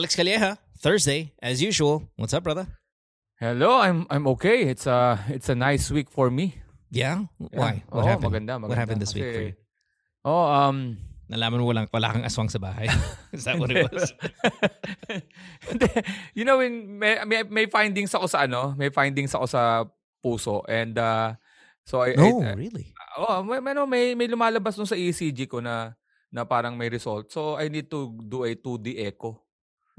Alex Calleja, Thursday, as usual. What's up, brother? Hello, I'm I'm okay. It's a it's a nice week for me. Yeah? Why? What Oo, happened? Maganda, maganda. What happened this week for you? Kasi- Oh, um Nalaman mo walang, wala kang aswang sa bahay? Is that what it was? You know, when may, may, may findings ako sa ano, may findings ako sa puso and uh, so I, No, I, really? oh, may, may, may, may lumalabas dun sa ECG ko na na parang may result. So I need to do a 2D echo.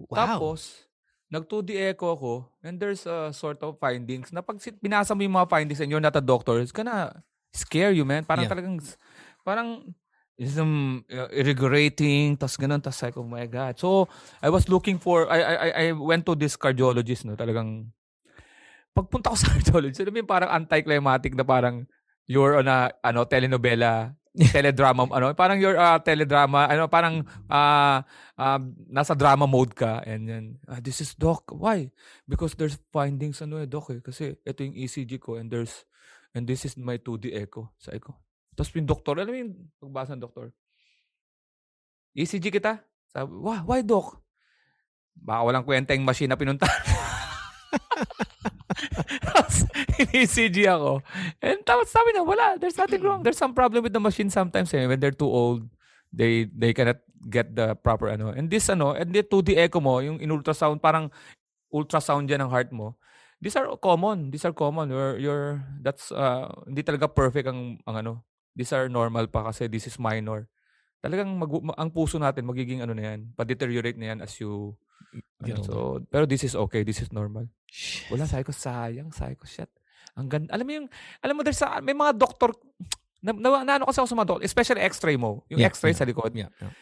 Wow. Tapos, nag-2D echo ako and there's a sort of findings na pag binasa mo yung mga findings and you're not a doctor, it's gonna scare you, man. Parang Yeah. talagang, parang, ism uh, irrigating, tas ganun, tas like, oh my God. So, I was looking for, I, I, I- went to this cardiologist, no, talagang, pagpunta ko sa cardiologist, alam mo parang anticlimactic na parang, you're on a, ano, telenovela, teledrama, ano, parang you're a teledrama, ano, parang, ah, um, nasa drama mode ka and then ah, this is doc. Why? Because there's findings ano eh doc eh. Kasi ito yung ECG ko and there's and this is my 2D echo. Sa ko tapos yung doktor alam yung pagbasa ng doktor? ECG kita? Sabi why, why doc? Baka walang kwenta yung machine na pinunta tapos ECG ako and tapos sabi niya wala there's nothing wrong there's some problem with the machine sometimes eh, when they're too old they they cannot get the proper ano. And this ano, and the 2D echo mo, yung in ultrasound parang ultrasound diyan ng heart mo. These are common. These are common. You're, you're that's uh, hindi talaga perfect ang, ang ano. These are normal pa kasi this is minor. Talagang mag, ma- ang puso natin magiging ano na yan, pa-deteriorate na yan as you Ano, so, pero this is okay, this is normal. Wala, sabi ko, sayang, sabi ko, shit. Ang ganda. Alam mo yung, alam mo, there's a, may mga doktor, na, na, na ano kasi ako sa mga doktor, especially x-ray mo, yung Yeah, x-ray yeah. sa likod. Yeah, yeah.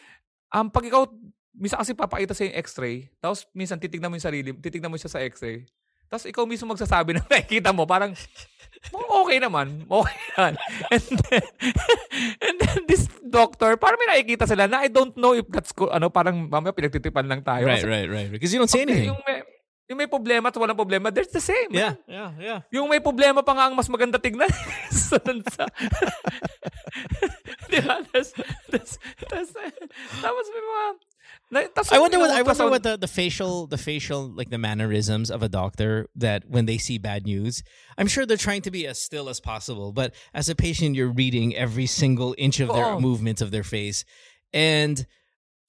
Um, pag ikaw, minsan kasi papakita sa yung x-ray, tapos minsan titignan mo yung sarili, titignan mo siya sa x-ray, tapos ikaw mismo magsasabi na nakikita mo, parang, "Oh, okay naman, okay yan. And then, and then this doctor, parang may nakikita sila na I don't know if that's, ano, parang mamaya pinagtitipan lang tayo. Right, Kasi right, right. Because you don't say anything. Yung may, yung may problema at walang problema, there's the same. Yeah, yeah, yeah. Yung may problema pa nga ang mas maganda tignan. sa, sa, di ba? Tas, tas, tas, tapos may mga, tas I wonder what I wonder what the, the facial the facial like the mannerisms of a doctor that when they see bad news, I'm sure they're trying to be as still as possible. But as a patient, you're reading every single inch of their Oo. movements of their face, and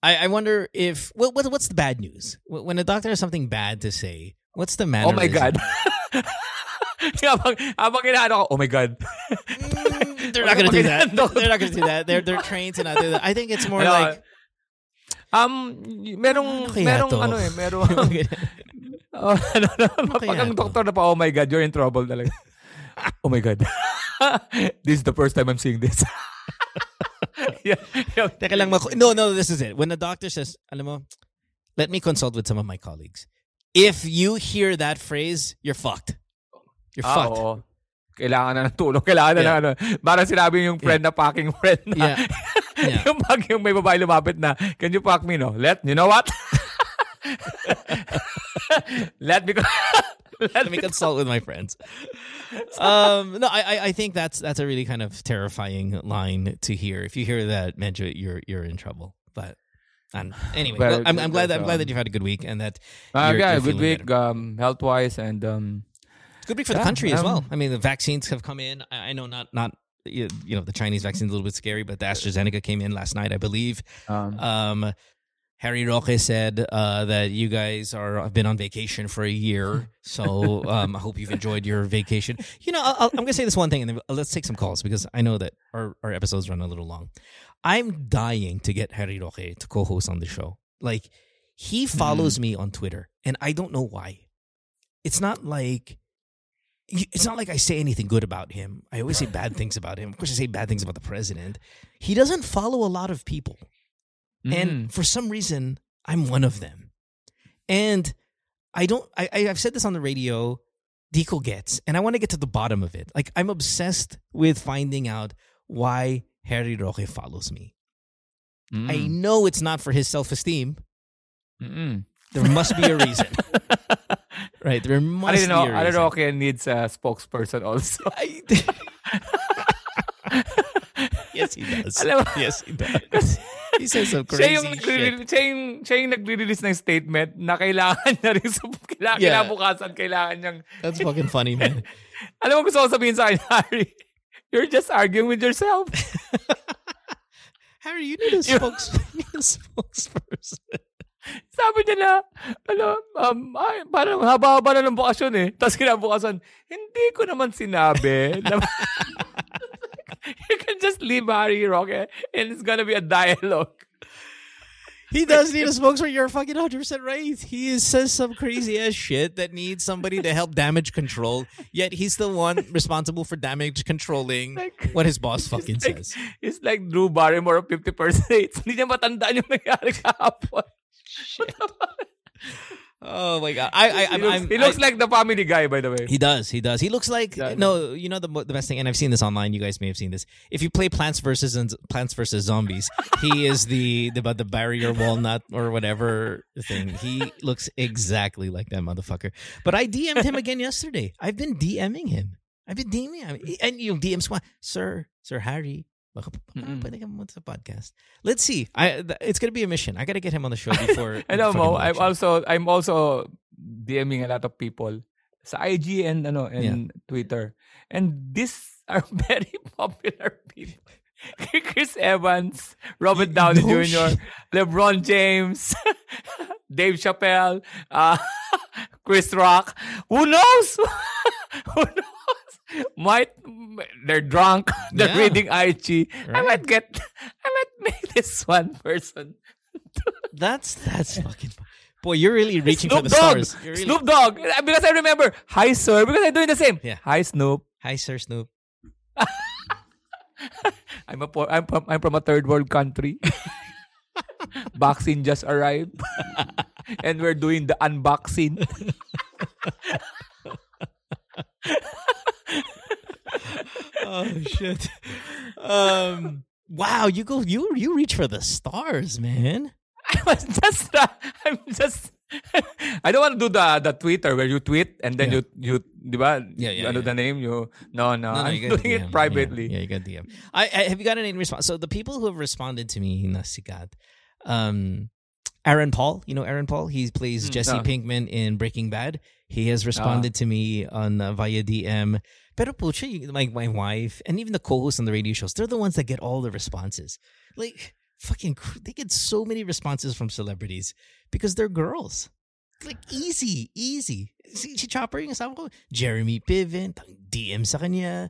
I, I wonder if what, what what's the bad news when a doctor has something bad to say. What's the Oh my God. habang, habang inaano ko, oh my God. Mm, they're not gonna do that. They're not gonna do that. They're they're trained to not do that. I think it's more like um, merong, Ano merong to? ano eh, merong, oh, ano, ano, pag kaya ang to? doktor na pa, oh my God, you're in trouble talaga. oh my God. this is the first time I'm seeing this. yeah, yeah. Teka lang, mako- no, no, this is it. When the doctor says, alam mo, let me consult with some of my colleagues. If you hear that phrase, you're fucked. You're Ah, fucked. oo. Kailangan na ng tulong. Kailangan na Yeah. ng ano. Parang sinabi yung friend na packing friend na. Yeah. Yeah. yung pag yung may babae lumapit na, can you pack me, no? Let, you know what? Let me, let Let me consult with my friends. Um, no, I, I- think that's that's a really kind of terrifying line to hear. If you hear that, Menjo, you're you're in trouble. But um, anyway, well, I'm, I'm glad that I'm glad um, that you've had a good week and that Uh, you're, yeah, good week, um, health-wise, and um, It's good week for the Yeah, country as well. um, I mean, the vaccines have come in. I, I know not not you know the Chinese vaccine is a little bit scary, but the AstraZeneca came in last night, I believe. um, Um, Harry Roque said uh, that you guys are have been on vacation for a year, so um, I hope you've enjoyed your vacation. You know, I'll, I'll- I'm going to say this one thing, and then let's take some calls because I know that our, our episodes run a little long. I'm dying to get Harry Roque to co-host on the show. Like he follows me on Twitter, and I don't know why. It's not like it's not like I say anything good about him. I always say bad things about him. Of course, I say bad things about the president. He doesn't follow a lot of people. mm, And for some reason, I'm one of them. And I don't, I, I- I've said this on the radio, Deco gets, and I want to get to the bottom of it. Like, I'm obsessed with finding out why Harry Roque follows me. mm, I know it's not for his self esteem. There must be a reason. right? There years. I don't know. I don't know. Okay, needs a spokesperson also. I- yes, he does. Alam yes, he does. He says some siya yung, crazy shit. siya yung, siya yung nagre-release ng statement na kailangan niya rin sa kailangan, Yeah. kinabukasan, kailangan niyang, That's fucking funny, man. alam mo gusto ko sabihin sa akin, Harry, you're just arguing with yourself. Harry, you need a spokes, you need a spokesperson. Sabi niya na, ano, um, ay, parang haba-haba na ng bakasyon eh. Tapos kinabukasan, hindi ko naman sinabi. na- you can just leave Harry Roque and it's gonna be a dialogue. He does need a spokesperson. You're fucking 100% right. He is, says some crazy ass shit that needs somebody to help damage control. Yet he's the one responsible for damage controlling Like- what his boss fucking like, says. It's like Drew Barrymore of 50%. Hindi niya matandaan yung nangyari kahapon. Oh my god! I, I, he I'm, looks, he looks I- like the family guy, by the way. He does. He does. He looks like Yeah, no. You know the the best thing, and I've seen this online. You guys may have seen this. If you play Plants versus Plants versus Zombies, he is the the the barrier walnut or whatever thing. He looks exactly like that motherfucker. But I DM'd him again yesterday. I've been DMing him. I've been DMing him, and you DM squad, sir, sir Harry. Pwede ka podcast. Let's see. I th- it's gonna be a mission. I gotta get him on the show before. I know mo, I'm also I'm also DMing a lot of people sa IG and ano and Twitter. And these are very popular people. Chris Evans, Robert Downey No Jr.. LeBron James, Dave Chappelle, uh, Chris Rock. Who knows? Who knows? Might they're drunk. They're Yeah. reading IG. I might get. I might make this one person That's that's fucking. Boy, you're really reaching for Snoop the Dogg. stars. Really- Snoop Dogg. Uh, because I remember, hi sir, because I'm doing the same. Yeah. Hi Snoop. Hi, Sir Snoop. I'm a po- I'm from, I'm from a third world country. Vaccine just arrived. and we're doing the unboxing. oh shit. Um. Wow, you go. You you reach for the stars, man. I was just uh, I'm just I don't want to do the the Twitter where you tweet and then Yeah. you you di ba? Yeah, yeah, Ano yeah. the name you No, no. I'm you doing DM. it privately. Yeah, yeah, you got DM. I, I have you got any response? So the people who have responded to me, na sikat, um, Aaron Paul. You know Aaron Paul. He plays Mm, Jesse no. Pinkman in Breaking Bad. He has responded to me on uh, via DM. Pero pucha, you- my my wife and even the co-hosts on the radio shows, they're the ones that get all the responses. Like fucking, they get so many responses from celebrities because they're girls. Like easy, easy. Si, si Chopper yung asawa ko, Jeremy Piven, DM sa kanya.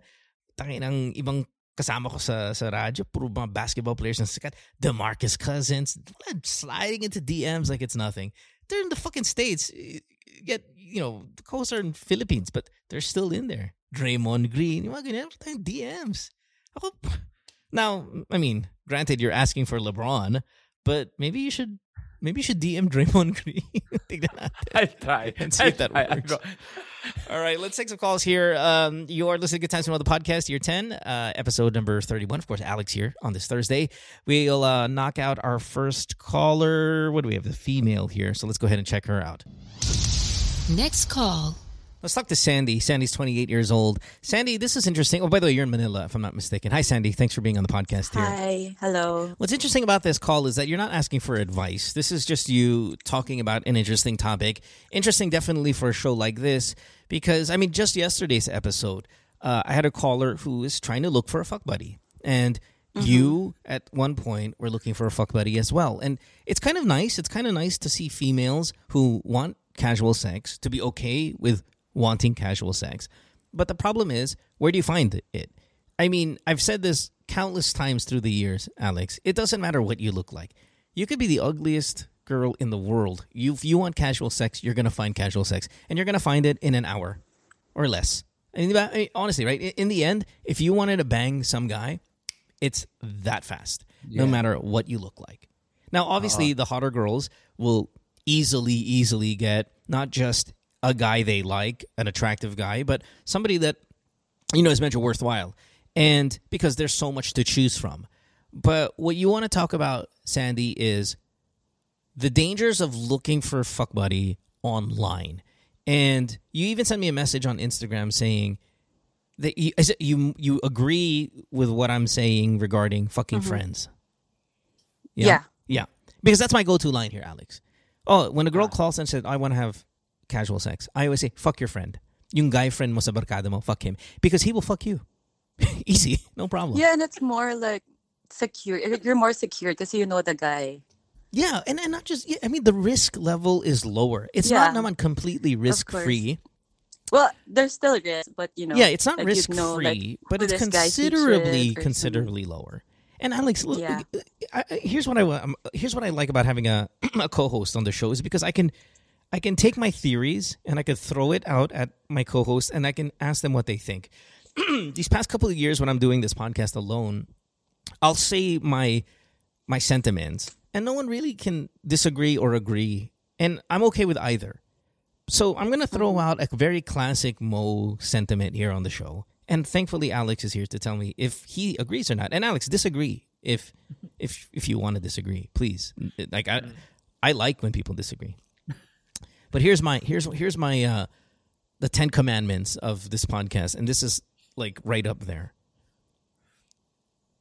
Tangin ang ibang kasama ko sa sa radyo, puro mga basketball players na sikat. DeMarcus Cousins, sliding into DMs like it's nothing. They're in the fucking States. Yet, you know, the coasts are in Philippines, but they're still in there. Draymond Green, yung mga ganyan, tayong DMs. Ako, now, I mean, granted, you're asking for LeBron, but maybe you should maybe you should DM Draymond Green. Tignan natin. I'll try. And see if that I'll try. I'll works. All right, let's take some calls here. Um, you are listening to Good Times from the podcast, year 10, uh, episode number 31. Of course, Alex here on this Thursday. We'll uh, knock out our first caller. What do we have? The female here. So let's go ahead and check her out. Next call. Let's talk to Sandy. Sandy's 28 years old. Sandy, this is interesting. Oh, by the way, you're in Manila, if I'm not mistaken. Hi, Sandy. Thanks for being on the podcast here. Hi, hello. What's interesting about this call is that you're not asking for advice. This is just you talking about an interesting topic. Interesting, definitely, for a show like this, because, I mean, just yesterday's episode, uh, I had a caller who is trying to look for a fuck buddy. And you, at one point, were looking for a fuck buddy as well. And it's kind of nice. It's kind of nice to see females who want casual sex to be okay with wanting casual sex. But the problem is, where do you find it? I mean, I've said this countless times through the years, Alex. It doesn't matter what you look like. You could be the ugliest girl in the world. You, if you want casual sex, you're going to find casual sex. And you're going to find it in an hour or less. I mean, I mean, honestly, right? In in the end, if you wanted to bang some guy, it's that fast, no matter what you look like. Now, obviously, uh-huh. the hotter girls will easily, easily get not just a guy they like, an attractive guy, but somebody that you know is meant worthwhile. And because there's so much to choose from. But what you want to talk about, Sandy, is the dangers of looking for fuck buddy online. And you even sent me a message on Instagram saying that you, you you agree with what I'm saying regarding fucking mm-hmm. friends. Yeah. Yeah. Because that's my go-to line here, Alex. Oh, when a girl calls and says, I want to have casual sex, I always say, fuck your friend. Yung guy friend mo sa barkada mo, fuck him. Because he will fuck you. Easy. No problem. Yeah, and it's more like secure. You're more secure because you know the guy. Yeah, and, and not just, yeah, I mean, the risk level is lower. It's not Yeah. naman completely risk-free. Well, there's still risk, but you know. Yeah, it's not like, you risk-free, know, like, but it's considerably, considerably lower. And Alex, look, Yeah. I, I- here's what I um, here's what I like about having a, a co-host on the show is because I can I can take my theories and I could throw it out at my co-host and I can ask them what they think. These past couple of years when I'm doing this podcast alone, I'll say my my sentiments and no one really can disagree or agree and I'm okay with either. So I'm gonna throw out a very classic Mo sentiment here on the show, and thankfully Alex is here to tell me if he agrees or not. And Alex, disagree if if if you want to disagree, please. Like I I like when people disagree. But here's my here's here's my uh the Ten Commandments of this podcast, and this is like right up there.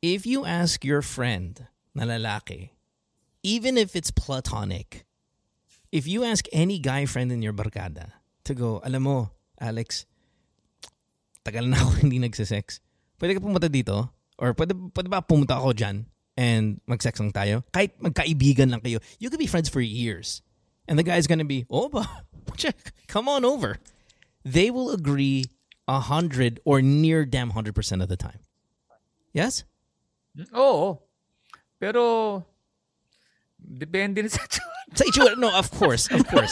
If you ask your friend na lalaki, even if it's platonic, if you ask any guy friend in your barkada to go, alam mo, Alex, tagal na ako hindi nagsisex. Pwede ka pumunta dito? Or pwede, pwede ba pumunta ako dyan and mag-sex lang tayo? Kahit magkaibigan lang kayo. You could be friends for years. And the guy's gonna be, oh come on over. They will agree a hundred or near damn hundred percent of the time. Yes? Oo. Pero, depende sa Sa itsura, no, of course, of course.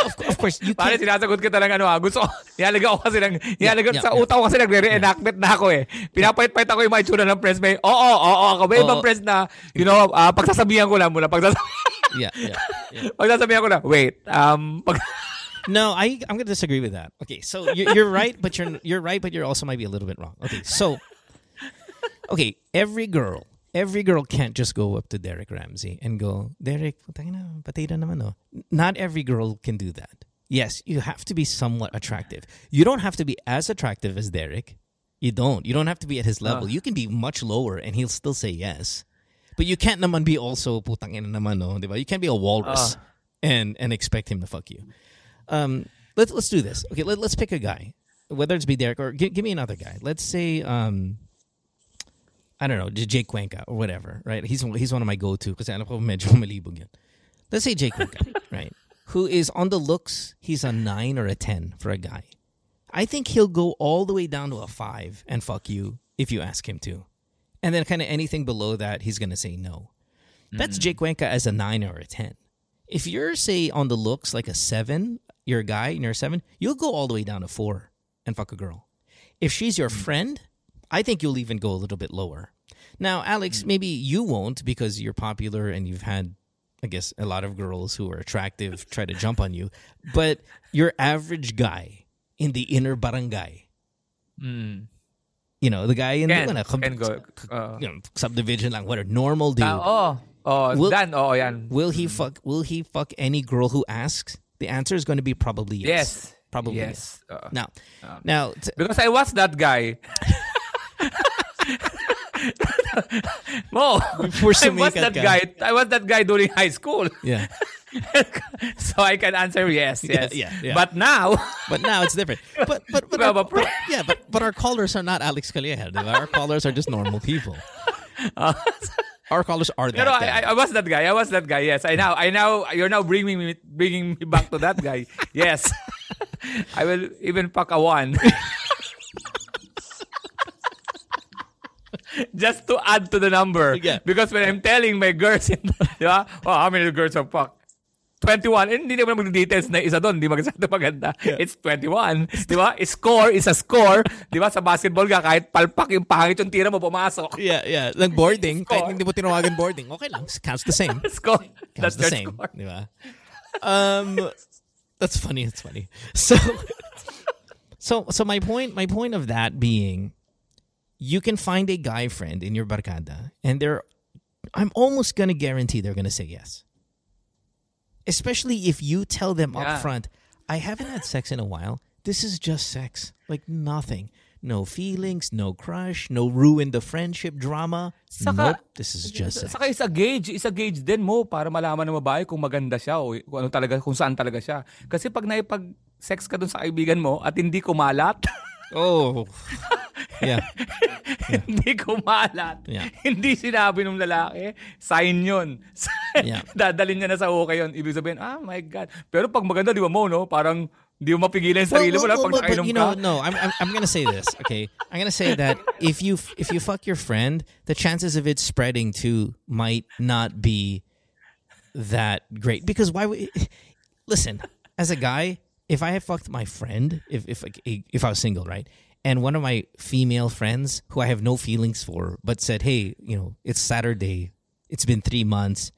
Of, of course, you Pare, can't. sinasagot kita ng ano ah. Gusto ko, nilalagay ko kasi ng, nilalagay yeah, sa yeah. utak ko kasi nagre-reenactment na ako eh. Pinapait-pait ako yung mga itsura ng press. May, oo, oo, oo. Ako may ibang press na, you know, ah, pagsasabihan ko lang muna. Pagsasabihan, Yeah, yeah, ko lang, wait, um, pag, No, I I'm gonna disagree with that. Okay, so you're, you're right, but you're you're right, but you're also might be a little bit wrong. Okay, so okay, every girl, every girl can't just go up to Derek Ramsey and go, Derek, ina, patay na naman oh. Not every girl can do that. Yes, you have to be somewhat attractive. You don't have to be as attractive as Derek. You don't. You don't have to be at his level. You can be much lower and he'll still say yes. But you can't naman be also putang ina naman no, di ba? You can't be a walrus and and expect him to fuck you. Um, let's let's do this. Okay, let, let's pick a guy, whether it's be Derek or gi- give me another guy. Let's say um, I don't know, Jake Cuenca or whatever. Right? He's he's one of my go to because alam ko medyo malibog yun. Let's say Jake Cuenca, right? Who is on the looks? He's a nine or a ten for a guy. I think he'll go all the way down to a five and fuck you if you ask him to, and then kind of anything below that, he's gonna say no. That's mm. Jake Cuenca as a nine or a ten. If you're say on the looks like a seven, you're a guy and you're a seven, you'll go all the way down to four and fuck a girl. If she's your mm. friend, I think you'll even go a little bit lower. Now, Alex, mm. maybe you won't because you're popular and you've had, I guess, a lot of girls who are attractive try to jump on you. But your average guy in the inner barangay, you know, the guy in Can, the can go. Uh, you know, subdivision, like what a normal dude. ah, oh, oh, Will- Dan, oo, yan. Will he fuck? Will he fuck any girl who asks? The answer is going to be probably yes. Yes. probably Yes. Uh, Now, now, t- Because I was that guy. Mo, Before I was that ka. guy. I was that guy during high school. yeah. so I can answer yes, yes. yeah, yeah. But now, But now it's different. But but but, our, but yeah, but but our callers are not Alex Calleja. Our callers are just normal people. Our callers are that. you know, I, guy. I, I was that guy. I was that guy. Yes, I now, I now, you're now bringing me, bringing me back to that guy. yes, I will even pack a one. Just to add to the number. Yeah. Because when I'm telling my girls, in, di ba? Oh, how many girls are fucked? 21. Eh, Hindi naman mag-details na isa doon. Hindi magsado maganda. It's 21. Di ba? Score is a score. Di ba? Sa basketball ka, kahit palpak yung pangit yung tira mo, pumasok. yeah, yeah. Like boarding, Score. kahit hindi mo tinawagan boarding, okay lang. Counts the same. Score. Counts That's the same. score. Di ba? Um, that's funny. That's funny. So, so, so my point, my point of that being, you can find a guy friend in your barkada, and they're, I'm almost gonna guarantee they're gonna say yes. Especially if you tell them up front, I haven't had sex in a while. This is just sex, like nothing. no feelings, no crush, no ruin the friendship drama. Saka- nope, this is just sex. Saka isa gauge, isa gauge din mo para malaman ng babae kung maganda siya o kung ano talaga, kung saan talaga siya. Kasi pag naipag sex ka dun sa kaibigan mo at hindi kumalat, Oh, yeah, hindi kumalat, Yeah. hindi sinabi ng lalaki, sign yun. Yeah. Dadalhin niya na sa okay yun. Ibig sabihin, ah, my God. Pero pag maganda, di ba mo, no? Parang di mo mapigilan yung sarili mo lang pag nakainom you know, ka. no, I'm, I'm I'm gonna say this. Okay, I'm gonna say that if you if you fuck your friend, the chances of it spreading to might not be that great because why would listen as a guy if i had fucked my friend if if if i was single right and one of my female friends who i have no feelings for but said hey you know it's saturday it's been three months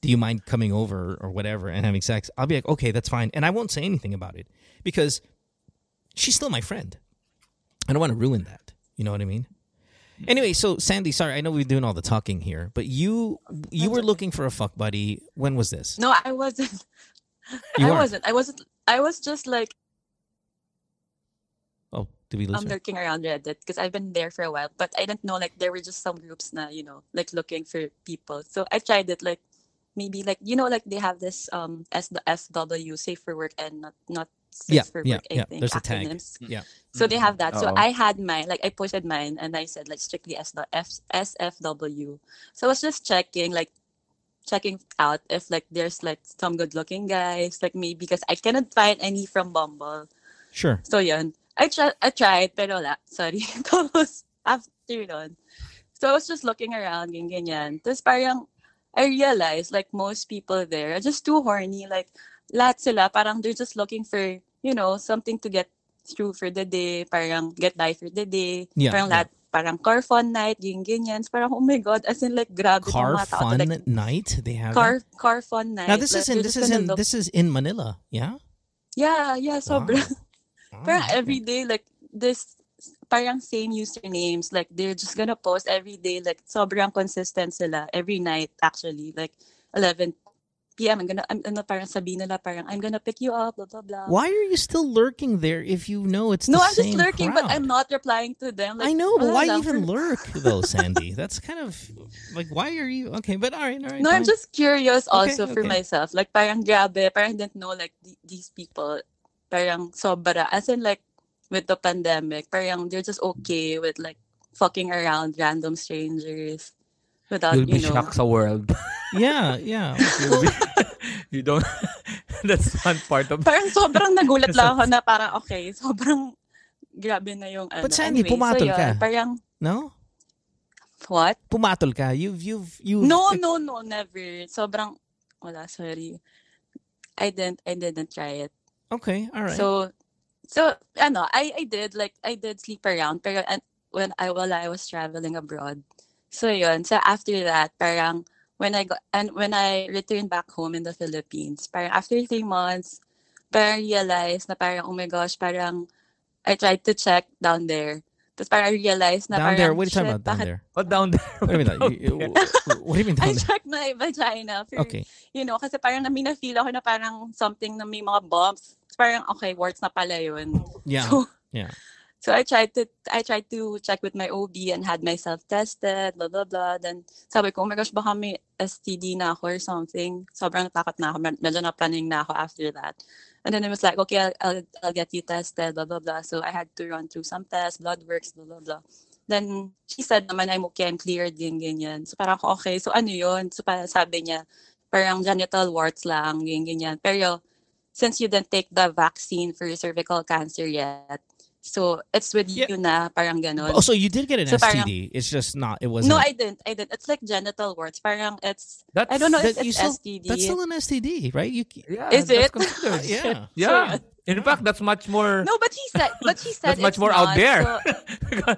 do you mind coming over or whatever and having sex i'll be like okay that's fine and i won't say anything about it because she's still my friend i don't want to ruin that you know what i mean Anyway, so Sandy, sorry, I know we're doing all the talking here, but you you were looking for a fuck buddy. When was this? No, I wasn't. You I weren't. wasn't. I wasn't. I was just like Oh, did we lose um her? lurking around Reddit because I've been there for a while, but I didn't know like there were just some groups na you know like looking for people. So I tried it like maybe like you know like they have this um S the SW safe for work and not not safe Yeah, for yeah, work. I yeah. think There's a tag. Yeah. So they have that. So I had mine, like I posted mine and I said like strictly S the F SFW. So I was just checking, like checking out if like there's like some good looking guys, like me because I cannot find any from Bumble. Sure. So yun. I tried I tried, pero wala. Sorry. Tapos after nun. So I was just looking around, ganyan, ganyan. Tapos parang I realized like most people there are just too horny. Like lahat sila parang they're just looking for, you know, something to get through for the day, parang get by for the day. Yeah, parang yeah. lahat, parang car fun night, ganyan, ganyan. Parang, oh my God, as in like, grabe Car mga tao fun like, night. They have car, that? car fun night. Now this Like, is in this is in look- this is in Manila. Yeah. Yeah, yeah, sobra. Wow. Parang every day, like, this, parang same usernames. Like, they're just gonna post every day. Like, sobrang consistent sila. Every night, actually. Like, 11 p.m. I'm gonna, I'm, ano, parang sabihin nila, parang, I'm gonna pick you up, blah, blah, blah. Why are you still lurking there if you know it's No, the I'm just same lurking, but I'm not replying to them. Like, I know, but wala why lang, even for- lurk though, Sandy? That's kind of like why are you okay? But all right, all right. No, I'm fine. just curious also for okay. myself. Like, parang grabe, parang didn't know, like, th- these people, parang sobra. As in, like, with the pandemic, parang they're just okay with, like, fucking around random strangers without, You'll be you know. shocked sa world. yeah, yeah. You'll be, you don't, that's one part of Parang sobrang nagulat lang ako na parang, okay, sobrang grabe na yung ano. But Sandy, anyway, pumatol so ka. yun, Parang, No, what? pumatol ka. You've you've you. No, no, no, never. Sobrang, wala, sorry. I didn't, I didn't try it. Okay, all right. So, so ano, I I did like I did sleep around pero and when I while I was traveling abroad. So yun, so after that, parang when I got and when I returned back home in the Philippines, parang after three months, parang realized na parang oh my gosh, parang I tried to check down there. Tapos parang I realized na down parang there. What are you talking about down bakit- there? What down there? What do you mean? What do you mean down I there? checked my vagina for, Okay. you know, kasi parang na may na-feel ako na parang something na may mga bumps. Tapos parang, okay, warts na pala yun. Yeah. So, Yeah. So I tried to I tried to check with my OB and had myself tested, blah blah blah. Then sabi ko, oh my gosh, baka may STD na ako or something. Sobrang takot na ako. Med- Medyo napaning na ako after that. And then it was like, okay, I'll, I'll, I'll get you tested, blah blah blah. So I had to run through some tests, blood works, blah blah blah. Then she said naman I'm okay, I'm cleared, ganyan, ganyan. So parang ako, okay, so ano yun? So parang sabi niya, parang genital warts lang, ganyan, ganyan. Pero since you didn't take the vaccine for cervical cancer yet, so it's with Yeah. you na parang ganon. Oh, so you did get an So parang- STD. It's just not. It wasn't. no, I didn't. I didn't. It's like genital warts. Parang it's That's, I don't know that you it's still- STD. That's still an STD, right? You. Yeah, Is it? considered. Yeah. Yeah. In fact, that's much more. no, but he said. But he said that's much it's more out there. so-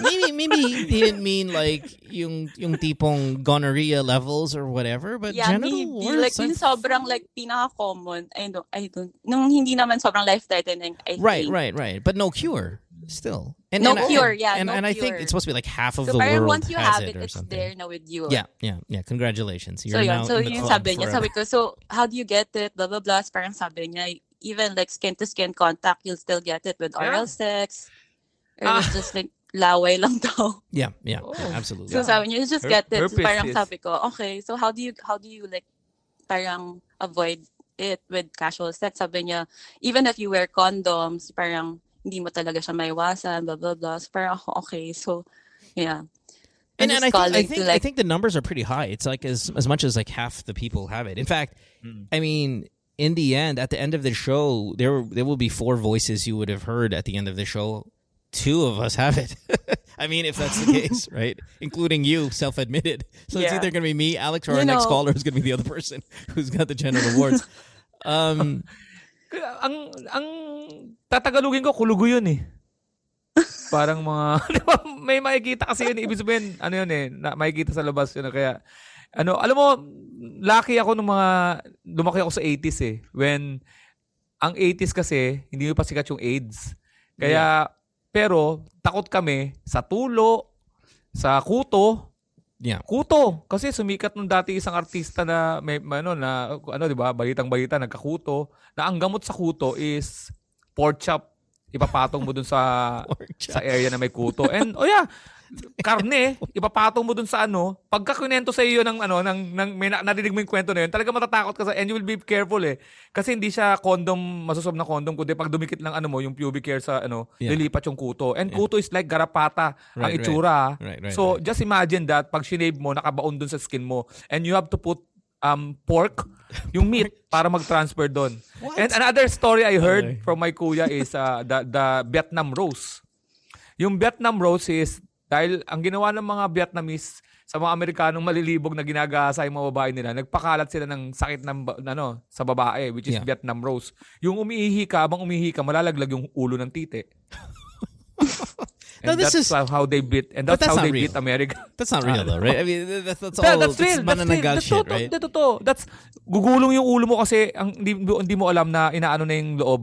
maybe maybe he didn't mean like yung yung tipong gonorrhea levels or whatever, but yeah, genital maybe warts. like yung I've- sobrang like pinaka-common. I don't. I don't. Nung hindi naman sobrang life-threatening. Right, think. right, right. But no cure still. And, No and I- cure, yeah, And no and I think it's supposed to be like half of So the parang world once you has have it, it, it's something. there na with you. Yeah, yeah, yeah. Congratulations. You're so yun, so in the yun yung club sabi niya, sabi ko, so how do you get it, blah, blah, blah. Parang sabi niya, even like skin-to-skin contact, you'll still get it with Yeah. oral sex. Or it was Ah. just like laway lang daw. Yeah, yeah, Oh. yeah, absolutely. So sabi niya, just Her- get it. So herpes parang is- sabi ko, okay, so how do you, how do you like, parang avoid it with casual sex? Sabi niya, even if you wear condoms, parang hindi mo talaga siya maiwasan, blah, blah, blah. So parang ako, okay, so, yeah. and, I'm and I just think I calling to, think I think the numbers are pretty high. It's like as as much as like half the people have it. In fact, I mean, in the end, at the end of the show, there there will be four voices you would have heard at the end of the show. Two of us have it. I mean, if that's the case, right? Including you, self-admitted. So it's either going to be me, Alex, or You our next caller is going to be the other person who's got the genital warts. Um, ang ang tatagalugin ko kulugo yun eh. Parang mga may makikita kasi yun, ibig sabihin ano yun eh, na, makikita sa labas yun eh. kaya ano, alam mo, lucky ako nung mga lumaki ako sa 80s eh. When ang 80s kasi hindi pa sikat yung AIDS. Kaya pero takot kami sa tulo, sa kuto, yeah. Kuto kasi sumikat nung dati isang artista na may ano na ano 'di ba balitang-balita nagkakuto na ang gamot sa kuto is pork chop ipapatong mo dun sa sa area na may kuto. And oh yeah, karne ipapatong mo dun sa ano. Pagka kunento sa iyo ng ano ng, ng may na, narinig mo yung kwento na yun, talaga matatakot ka sa and you will be careful eh. Kasi hindi siya condom masusob na condom kundi pag dumikit lang ano mo yung pubic hair sa ano, Yeah. lilipat yung kuto. And kuto is like garapata ang Right, right. itsura. ah. Right, right, so right. just imagine that pag shinave mo, nakabaon dun sa skin mo and you have to put um pork, yung meat para mag-transfer doon. And another story I heard Okay. from my kuya is uh, the the Vietnam rose. Yung Vietnam rose is dahil ang ginawa ng mga Vietnamese sa mga Amerikanong malilibog na ginagasa yung mga babae nila, nagpakalat sila ng sakit ng ano, sa babae, which is Yeah. Vietnam rose. Yung umiihi ka, abang umiihi ka, malalaglag yung ulo ng tite. No, and this that's is- how they beat, and that's, that's how they real. beat America. That's not real though, right? I mean, that's, that's all. That, that's real. That's real. That's shit, right? That's totoo. That's gugulong yung ulo mo kasi ang hindi, hindi mo alam na inaano na yung loob.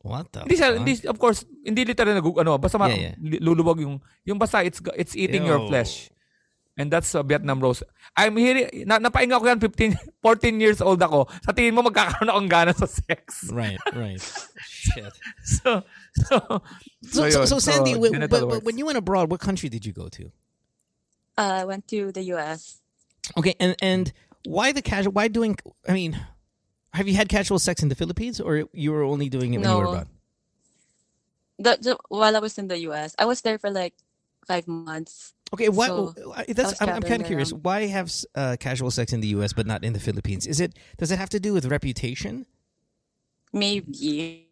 What the? Hindi siya, fuck? hindi, of course, hindi literal na gu- ano, basta ma- Yeah, yeah. li- lulubog yung, yung basta it's, it's eating your Yo. flesh. And that's a Vietnam rose. I'm hearing, na, napahinga ko yan 15, 14 years old ako. Sa tingin mo magkakaroon akong gana sa sex. Right, right. Shit. So, so, So, so, yun. so Sandy, w- genital but, but warts. when you went abroad, what country did you go to? Uh, I went to the US. Okay, and and why the casual? Why doing? I mean, have you had casual sex in the Philippines, or you were only doing it when you were abroad? The, the, while I was in the US, I was there for like five months. Okay, why? So, that's, I'm, I'm kind of curious. around. Why have uh, casual sex in the U.S. but not in the Philippines? Is it does it have to do with reputation? Maybe.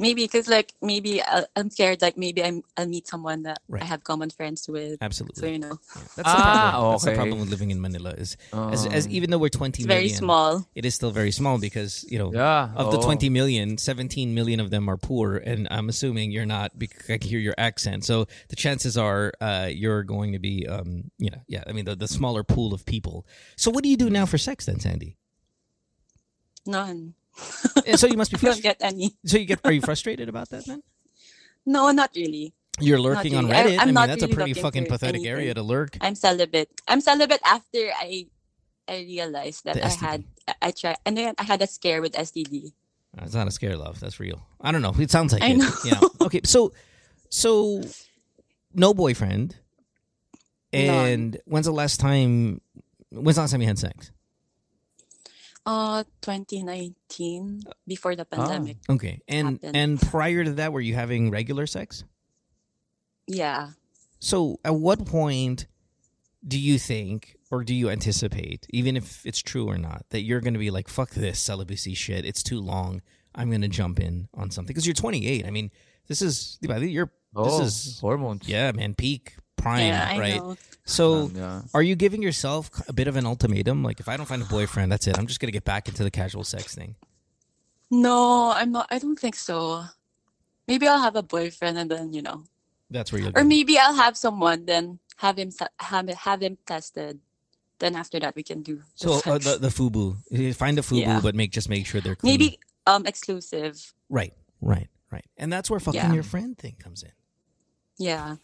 Maybe because like maybe I'll, I'm scared like maybe I'm I'll meet someone that Right. I have common friends with. Absolutely. So you know, That's the Ah, problem. That's the problem with living in Manila is as, as Um, even though we're 20 it's very million, small. it is still very small because you know yeah. of the oo. 20 million 17 million of them are poor and i'm assuming you're not because i can hear your accent so the chances are uh, you're going to be um, you know yeah i mean the, the smaller pool of people so what do you do now for sex then sandy None. And so you must be I don't frustrated get any. so you get are you frustrated about that then No, not really. you're lurking on really. I- reddit i, I'm mean not that's a pretty fucking pathetic anything. area to lurk I'm celibate. I'm celibate after I I realized that I had I, I tried and then I had a scare with STD. Uh, it's not a scare love that's real i don't know it sounds like I it know. yeah okay so so no boyfriend and when's the last time when's the last time you had sex Uh 2019 before the pandemic. Okay. And happened. and prior to that were you having regular sex? Yeah. So at what point do you think or do you anticipate, even if it's true or not, that you're going to be like fuck this celibacy shit, it's too long. I'm going to jump in on something because you're 28. I mean, this is you're Oh, this is hormones. yeah, man, peak prime, yeah, I right? know. So Um, yeah. are you giving yourself a bit of an ultimatum like if I don't find a boyfriend, that's it. I'm just going to get back into the casual sex thing. No, I'm not I don't think so. Maybe I'll have a boyfriend and then, you know. That's where you'll Or go. maybe I'll have someone then have him have have him tested. Then after that we can do the So uh, the the fubu, find a fubu, Yeah. but make just make sure they're clean. maybe um exclusive. right, right, right, and that's where fucking Yeah. your friend thing comes in. Yeah.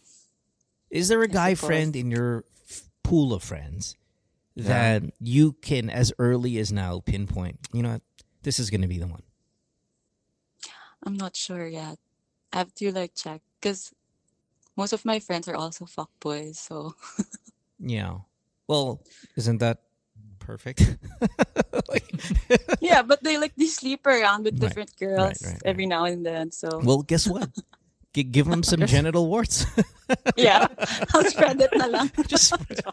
Is there a I guy suppose. friend in your f- pool of friends that you can, as early as now, pinpoint? You know, this is going to be the one. I'm not sure yet. I have to like check because most of my friends are also fuckboys. So Yeah. Well, isn't that perfect? Like- yeah, but they like they sleep around with Right, different girls right, right. every now and then. So well, guess what? Give them some genital warts. yeah, I'll spread it na lang. Just Hindi, ka,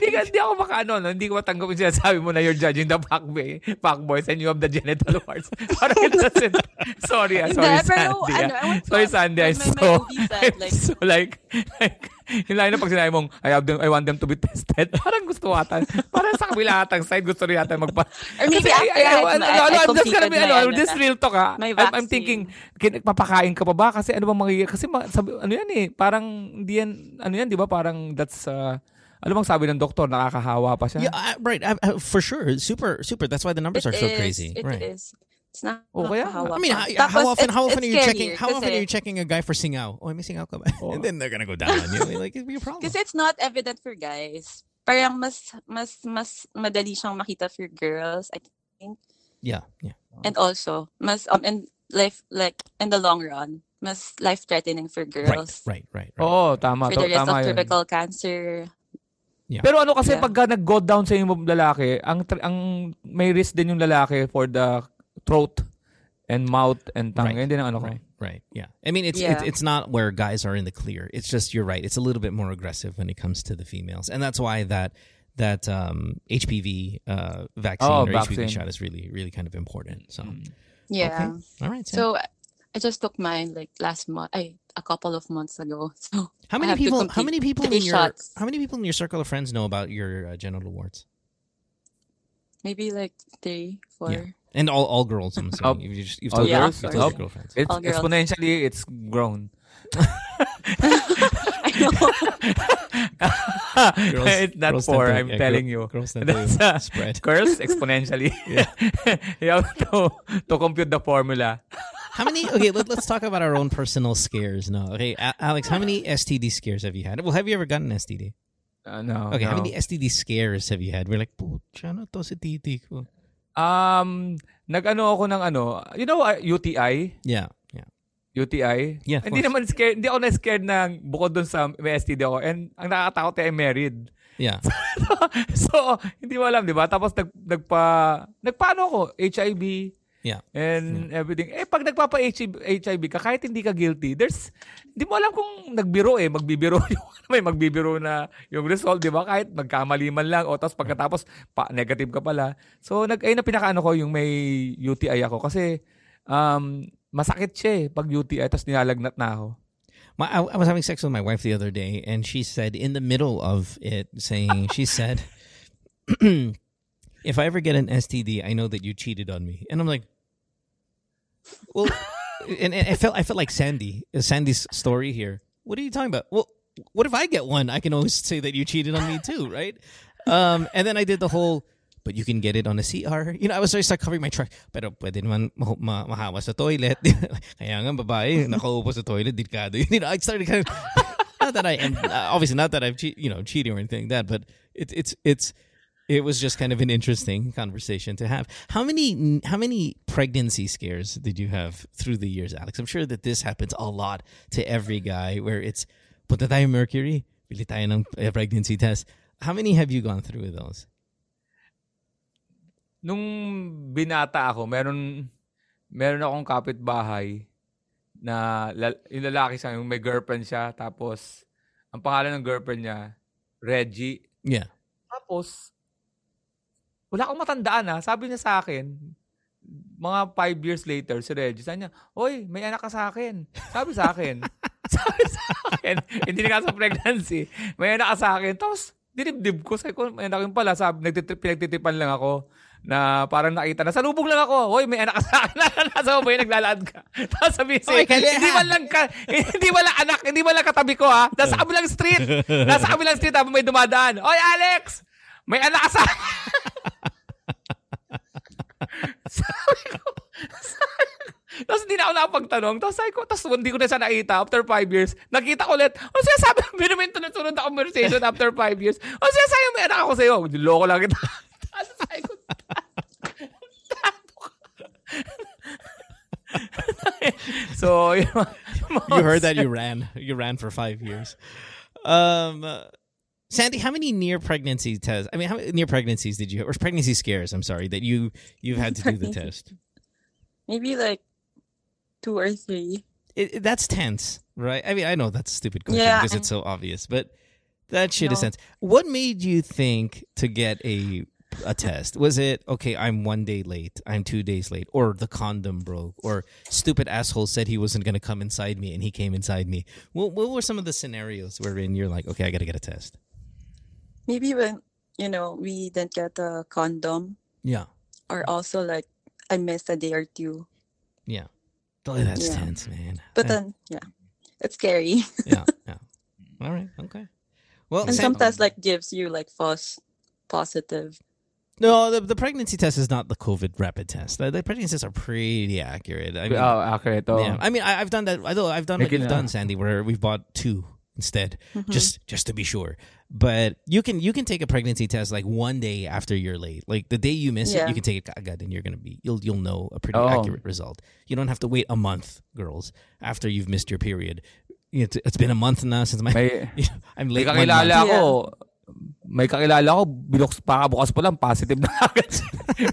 hindi ako makaano, no? hindi ko matanggap yung sinasabi mo na you're judging the fuckboy, fuckboys and you have the genital warts. Parang it doesn't, sorry, ah, sorry, Hindi, pero Sandy. ano, ah. I want sorry, Sandy, I my so, said, like- so like, like, yung line na pag sinabi mong, I, have them, I want them to be tested, parang gusto ata, parang sa kabila atang side, gusto rin ata magpa... Or maybe Kasi, after I, ano, I, ano, I, ano, I'm just gonna be, ano, ano this real talk, ah. my I'm, I'm thinking, kin- papakain ka pa ba? Kasi ano bang magiging, kasi sabi, ano yan eh, parang, hindi yan, ano yan, di ba, parang that's, uh, ano bang sabi ng doktor, nakakahawa pa siya? yeah, I, right. I, I, for sure, super, super. That's why the numbers It are so is, crazy. It right. is. It's not Oh, kaya I mean, how, Tapos, how often? how often are you checking? How often are you checking a guy for singaw? Oh, may singaw ka ba? Oh. And then they're gonna go down on you. Like it'd be a problem. Kasi it's not evident for guys. Parang mas mas mas madali siyang makita for girls. I think. Yeah, yeah. And also, mas um in life like in the long run, mas life threatening for girls. Right, right, right. right. Oo, tama. For to- the risk tama of yun. cervical cancer. Pero ano kasi Yeah. pagka nag-go down sa yung lalaki, ang tr- ang may risk din yung lalaki for the throat and mouth and tongue. Right. Yun din ang ano ko. Right, right. Yeah. I mean, it's, Yeah. it's it's not where guys are in the clear. It's just you're right. It's a little bit more aggressive when it comes to the females, and that's why that that um, HPV uh, vaccine Oh, or vaccine. HPV shot is really really kind of important. So, Yeah. all right. Sam. So I just took mine like last month. I a couple of months ago. So how many people? How many people in your shots. how many people in your circle of friends know about your uh, genital warts? maybe like three, four. Yeah. And all, all girls, I'm Oh, assuming. You've, just, you've all told, your- girls? you've told Oh. girlfriends. It's All girls. exponentially it's grown. I know. girls, it's not four, I'm yeah, telling girl- you. girls tend That's, uh, spread. Girls exponentially. Yeah. you have to to compute the formula. How many? Okay, let, let's talk about our own personal scares now. Okay, Alex, how many STD scares have you had? Well, have you ever gotten an STD? Uh, no. Okay, how many STD scares have you had? We're like, pucha, ano to si titi ko? Um, nag-ano ako ng ano, you know, uh, UTI? Yeah, yeah. UTI? Yeah, Hindi naman scared, hindi ako na-scared na bukod dun sa may STD ako. And ang nakakatakot ay married. Yeah. so, hindi mo alam, di ba? Tapos nag, nagpa, nagpaano ako? HIV Yeah. and everything. Eh, pag nagpapa-HIV HIV ka, kahit hindi ka guilty, there's, hindi mo alam kung nagbiro eh, magbibiro yung, may magbibiro na yung result, di ba? Kahit magkamali man lang, o tapos pagkatapos, pa, negative ka pala. So, nag, ayun na pinakaano ko, yung may UTI ako. Kasi, um, masakit siya eh, pag UTI, tapos nilalagnat na ako. My, I, I was having sex with my wife the other day, and she said, in the middle of it, saying, she said, if I ever get an STD, I know that you cheated on me. And I'm like, well, and, and I felt I felt like Sandy, uh, Sandy's story here. What are you talking about? Well, what if I get one? I can always say that you cheated on me too, right? Um, and then I did the whole, but you can get it on a CR. You know, I was always like covering my track. Pero pwede naman ma- ma- mahawa sa toilet. Kaya nga babae, nakaupo sa toilet, delikado. You know, I started kind of, not that I am, uh, obviously not that I've, che- you know, cheating or anything like that, but it's, it's, it's, it was just kind of an interesting conversation to have. How many how many pregnancy scares did you have through the years, Alex? I'm sure that this happens a lot to every guy where it's punta tayo Mercury, bili tayo ng pregnancy test. How many have you gone through with those? nung binata ako, meron meron akong kapitbahay na yung lalaki siya, yung may girlfriend siya, tapos ang pangalan ng girlfriend niya, Reggie. Yeah. Tapos, wala akong matandaan ha. Sabi niya sa akin, mga five years later, si Reggie, sabi niya, Oy, may anak ka sa akin. Sabi sa akin. sabi sa akin. Hindi na sa pregnancy. May anak ka sa akin. Tapos, dinibdib ko. Sabi ko, may anak yun pala. Sabi, nagtitrip, pinagtitipan lang ako na parang nakita na salubong lang ako. Hoy, may anak ka sa akin. Nasa mo ba yung naglalakad ka? Tapos sabi siya, kaliha. hindi man lang ka, hindi man lang anak, hindi man lang katabi ko ha. Nasa kabilang street. Nasa kabilang street habang may dumadaan. Oy, Alex! May anak ka sa akin. sabi ko, sabi ko, tapos hindi na ako nakapagtanong. Tapos sabi ko, tapos hindi ko na siya nakita after five years. Nakita ko ulit. O siya sabi, binumento na sunod na conversation after five years. O siya sabi, may anak ako sa'yo. Loko lang kita. Tapos sabi ko, So, yung, yung You heard that you ran. You ran for five years. Um, uh, Sandy, how many near pregnancy tests? I mean, how many near pregnancies did you, or pregnancy scares? I'm sorry that you you've had to do the test. Maybe like two or three. It, it- that's tense, right? I mean, I know that's a stupid question Yeah, because I- it's so obvious, but that shit is No. tense. What made you think to get a a test? Was it okay? I'm one day late. I'm two days late, or the condom broke, or stupid asshole said he wasn't going to come inside me and he came inside me. What, what were some of the scenarios wherein you're like, okay, I got to get a test? Maybe when, you know, we didn't get a condom Yeah, or also like I missed a day or two. yeah. Oh, that's Yeah. tense, man. But I- then, yeah, it's scary. yeah, yeah. All right, okay. Well, and San- sometimes like gives you like false positive. no, the the pregnancy test is not the COVID rapid test. The, the pregnancy tests are pretty accurate. I mean, oh, accurate. Oh. yeah. I mean, I, I've done that. I know I've done what you've done, Sandy, where we've bought two instead, Mhm. just just to be sure. But you can you can take a pregnancy test like one day after you're late. Like the day you miss it, Yeah. you can take it kagad and you're gonna be you'll you'll know a pretty Oh. accurate result. You don't have to wait a month, girls, after you've missed your period. It's, it's been a month now since my May, I'm may late. one kakilala month. ako, may kakilala ako, binuks, pakabukas pa lang, positive na agad.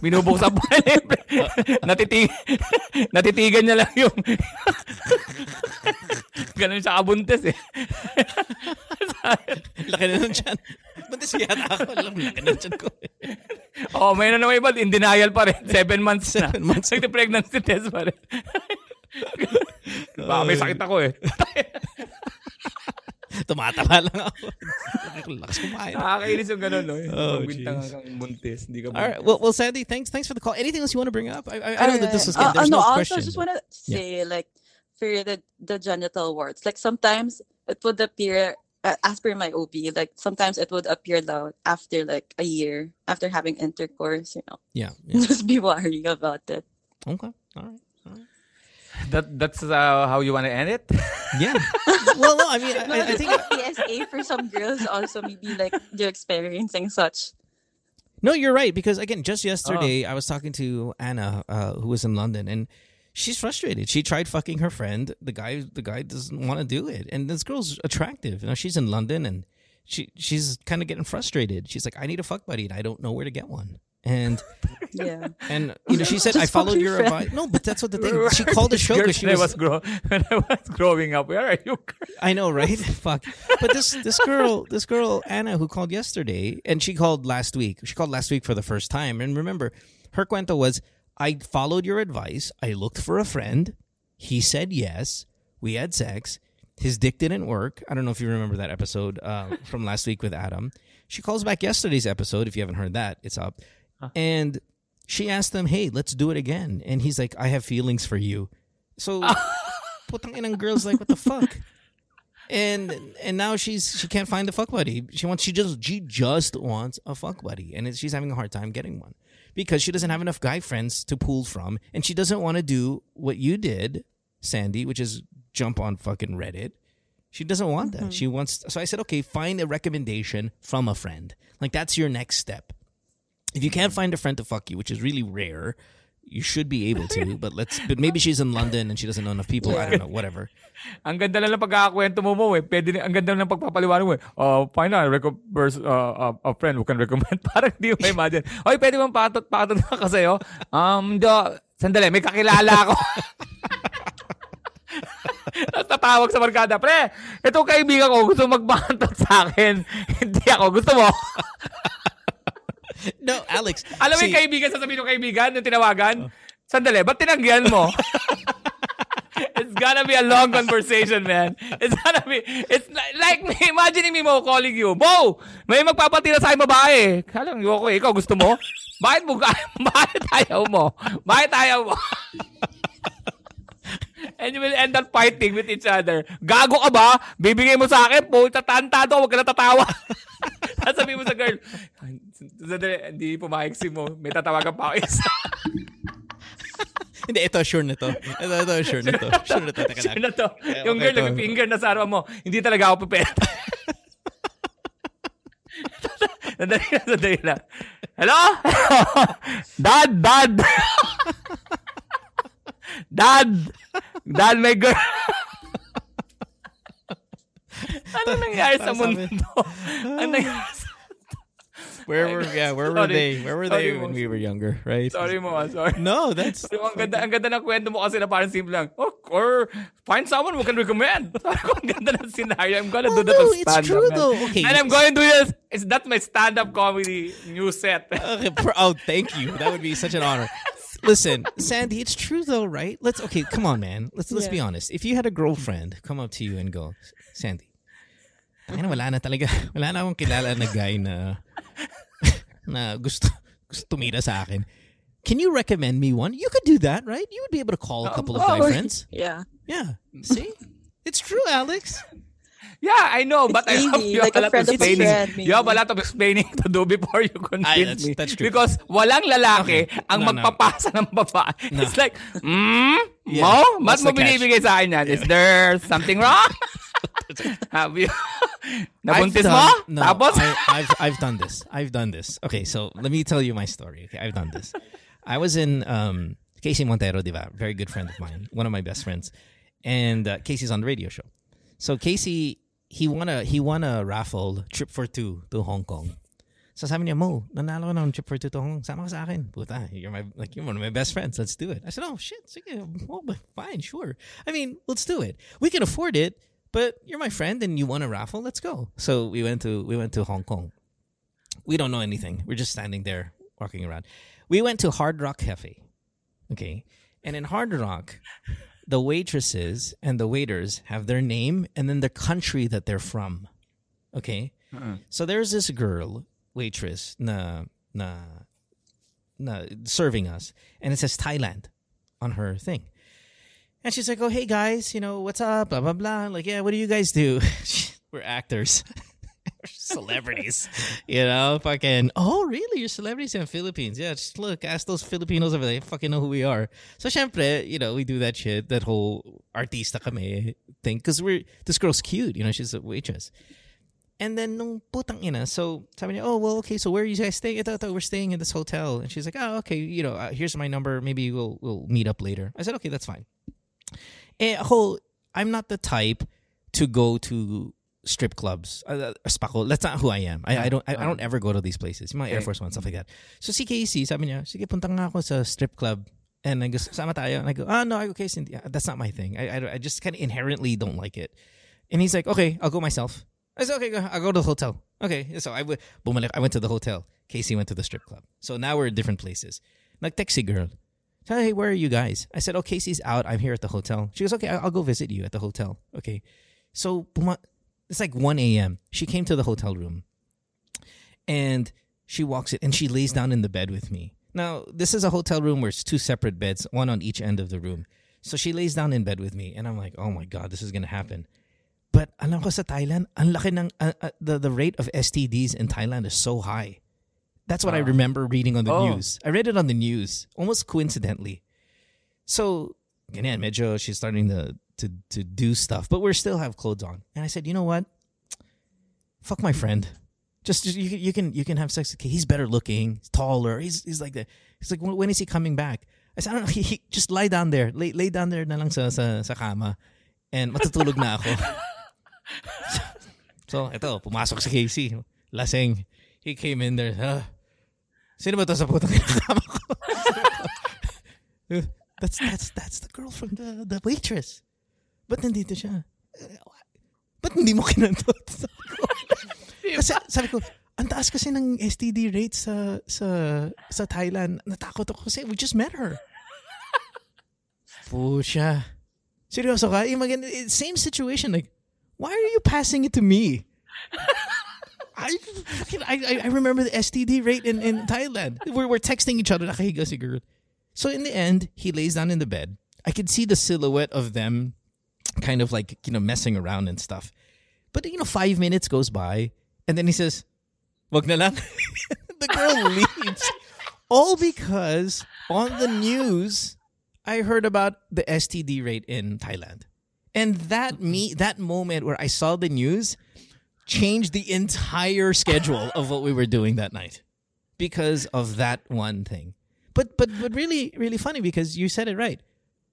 Binubuksan pa rin. Natitig, natitigan niya lang yung... Ganun siya kabuntis eh. Laki na ng tiyan. Buntis yata ako. Alam, laki na tiyan ko. Oo, oh, may na naman iba, in denial pa rin. Seven months na. Seven months. Nagte-pregnancy test pa rin. Baka may sakit ako eh. Tumataba lang ako. Lakas kumain. Nakakainis yung ganun, no? Oh, Pag jeez. kang buntis, hindi ka All right. Well, well, Sandy, thanks, thanks for the call. Anything else you want to bring up? I, I, I know that this was Uh, there's uh, no, also, question. I just want to Yeah. say, like, for the, the genital warts, like, sometimes it would appear, uh, as per my OB, like, sometimes it would appear loud after, like, a year, after having intercourse, you know. yeah, yeah. Just be worried about it. Okay. All right. That, that's uh, how you want to end it? Yeah. well, no, I mean, No, I, I think PSA for some girls also maybe like they're experiencing such. no, you're right because again, just yesterday I was talking to Anna, uh, who was in London, and she's frustrated. She tried fucking her friend. The guy, the guy doesn't want to do it, and this girl's attractive. You know, she's in London, and she she's kind of getting frustrated. She's like, I need a fuck buddy, and I don't know where to get one. And Yeah. and you know, she said, I followed your advice. No, but that's what the thing. She called the show because she was was grow when I was growing up. Where are you? I know, right? Fuck. But this this girl, this girl Anna, who called yesterday, and she called last week. She called last week for the first time. And remember, her cuento was, I followed your advice. I looked for a friend. He said yes. We had sex. His dick didn't work. I don't know if you remember that episode uh, from last week with Adam. She calls back yesterday's episode. If you haven't heard that, it's up. And she asked him, "Hey, let's do it again." And he's like, "I have feelings for you." So, putang inang girls like, what the fuck? and and now she's she can't find a fuck buddy. She wants she just she just wants a fuck buddy, and she's having a hard time getting one because she doesn't have enough guy friends to pull from, and she doesn't want to do what you did, Sandy, which is jump on fucking Reddit. She doesn't want that. Mm-hmm. She wants. So I said, okay, find a recommendation from a friend. Like that's your next step. If you can't find a friend to fuck you, which is really rare, you should be able to. But let's. But maybe she's in London and she doesn't know enough people. I don't know. Whatever. Ang ganda lang ng pagkakakwento mo mo eh. Pwede, ang ganda lang ng pagpapaliwanag mo eh. Reco- uh, uh, a friend who can recommend. Parang di mo imagine. Oy, pwede bang patot, patot na ka sa'yo? Um, do, sandali, may kakilala ako. Tapos tatawag sa barkada, pre, itong kaibigan ko gusto magbantot sa akin. Hindi ako. Gusto mo? No, Alex. Alam mo yung kaibigan, sasabihin ng kaibigan, yung tinawagan? Sandali, ba't tinanggihan mo? it's gonna be a long conversation, man. It's gonna be, it's li- like me, imagine me mo calling you, Bo, may magpapatira sa akin babae. Kala ko, ako, ikaw gusto mo? Bakit mo, bakit ayaw mo? Bakit ayaw mo? And you will end up fighting with each other. Gago ka ba? Bibigay mo sa akin, po, tatantado, huwag ka na tatawa. Sasabihin mo sa girl, "Ay, sandali, hindi pumayag si mo. May tatawagan pa ako isa. Hindi, ito, sure na to. Ito, ito, sure na to. Sure na to. Teka Sure na to. Okay, yung okay girl, nag-finger na sa araw mo. Hindi talaga ako pipeta. Sandali na, sandali na. Hello? dad, dad. dad. Dahil may girl. ano nangyari sa mundo? ano nangyari sa... Where were yeah, where were Sorry. they? Where were they Sorry, when we were younger, right? Sorry mo, sorry. No, that's Sorry mo, ang ganda, ang ganda ng kwento mo kasi na parang simple lang. Oh, or find someone who can recommend. Sabi ko, ang ganda ng scenario. I'm gonna Well, do that no, on it's stand-up. true man. though. Okay. And I'm going to do this. It's that's my stand-up comedy new set. Okay, pr- oh, thank you. That would be such an honor. Listen, Sandy, it's true though, right? Let's okay, come on, man. Let's let's be honest. If you had a girlfriend come up to you and go, Sandy, tangina, wala na talaga, wala na akong kilala na guy na na gusto gusto tumira sa akin. Can you recommend me one? You could do that, right? You would be able to call a couple of guy oh, friends. Yeah. Yeah. See? It's true, Alex. Yeah, I know, but I It's have, easy, you have like a a lot of friend of a explaining. friend, You have a lot of explaining to do before you convince Ay, that's- me. that's true. Because walang lalaki ang No, no. magpapasa ng babae. No. It's like, hmm? Yeah, Mo? that's Ba't mo the catch. binibigay sa akin yan? Is there something wrong? have you... Nabuntis I've mo? done- No, Tapos? I, I've I've done this. I've done this. Okay, so let me tell you my story. Okay, I've done this. I was in um, Casey Montero, diba? Very good friend of mine, one of my best friends, and uh, Casey's on the radio show. So Casey, he won a he won a raffle trip for two to Hong Kong. So sabi niya, Mo, nanalo ko ng trip for two to Hong Kong. Sama ka sa akin. Puta, you're my like you're one of my best friends. Let's do it. I said, oh shit, sige, well, fine, sure. I mean, let's do it. We can afford it, but you're my friend and you won a raffle. Let's go. So we went to we went to Hong Kong. We don't know anything. We're just standing there walking around. We went to Hard Rock Cafe. Okay. And in Hard Rock, the waitresses and the waiters have their name and then the country that they're from. Okay? Uh-uh. So there's this girl, waitress, na na na serving us, and it says Thailand on her thing. And she's like, "Oh, hey guys, you know what's up? Blah blah blah. Like, yeah, what do you guys do? We're actors, We're celebrities. You know, fucking. Oh, really? You're celebrities in the Philippines? Yeah, just look, ask those Filipinos over there. They fucking know who we are. So, syempre, you know, we do that shit, that whole artista kami thing, because we're this girl's cute. You know, she's a waitress. And then nung putang ina, so sabi niya, oh, well, okay, so where are you guys staying? We're staying in this hotel. And she's like, oh, okay, you know, uh, here's my number. Maybe we'll we'll meet up later. I said, okay, that's fine. Eh, ako, I'm not the type to go to strip clubs. Uh, uh, spako, that's not who I am. I, I don't I, I don't ever go to these places. My Air Force One, stuff like that. So si Casey, sabi niya, sige, punta nga ako sa strip club. And I go, sama tayo. And I go, ah, no, I go, Casey, hindi. that's not my thing. I, I, I just kind of inherently don't like it. And he's like, okay, I'll go myself. I said, okay, go, I'll go to the hotel. Okay, so I went, I went to the hotel. Casey went to the strip club. So now we're at different places. Nag-text si girl. Sabi, Hey, where are you guys? I said, oh, Casey's out. I'm here at the hotel. She goes, okay, I'll go visit you at the hotel. Okay. So it's like 1 a.m. She came to the hotel room and she walks in and she lays down in the bed with me. Now, this is a hotel room where it's two separate beds, one on each end of the room. So she lays down in bed with me and I'm like, oh my God, this is going to happen. But alam ko sa Thailand, ang laki ng, uh, uh, the, the rate of STDs in Thailand is so high. That's what I remember reading on the Oh. news. I read it on the news, almost coincidentally. So, ganyan, medyo she's starting to, to, to do stuff, but we still have clothes on. And I said, you know what? Fuck my friend. Just, just you, can- you can you can have sex. He's better looking, he's taller. He's he's like the he's like when, is he coming back? I said, I don't know. He, he- just lie down there, lay lay down there na lang sa sa, sa kama, and matutulog na ako. so ito, pumasok si Casey, lasing. He came in there. Ah, Sino ba to sa putang kinakama ko? that's that's that's the girl from the the waitress. Ba't nandito siya? Eh, Ba't hindi mo kinantot? Kasi sabi ko, ang taas kasi ng STD rate sa sa sa Thailand. Natakot ako kasi we just met her. Pusha. Seryoso ka? Imagine, eh, same situation. Like, why are you passing it to me? I, fucking- I, I- remember the STD rate in, in Thailand. We're, we're texting each other. Nakahiga si girl. So in the end, he lays down in the bed. I could see the silhouette of them kind of like, you know, messing around and stuff. But, you know, five minutes goes by. And then he says, wag na lang. the girl leaves. All because on the news, I heard about the STD rate in Thailand. And that me that moment where I saw the news changed the entire schedule of what we were doing that night because of that one thing. But but but really really funny because you said it right.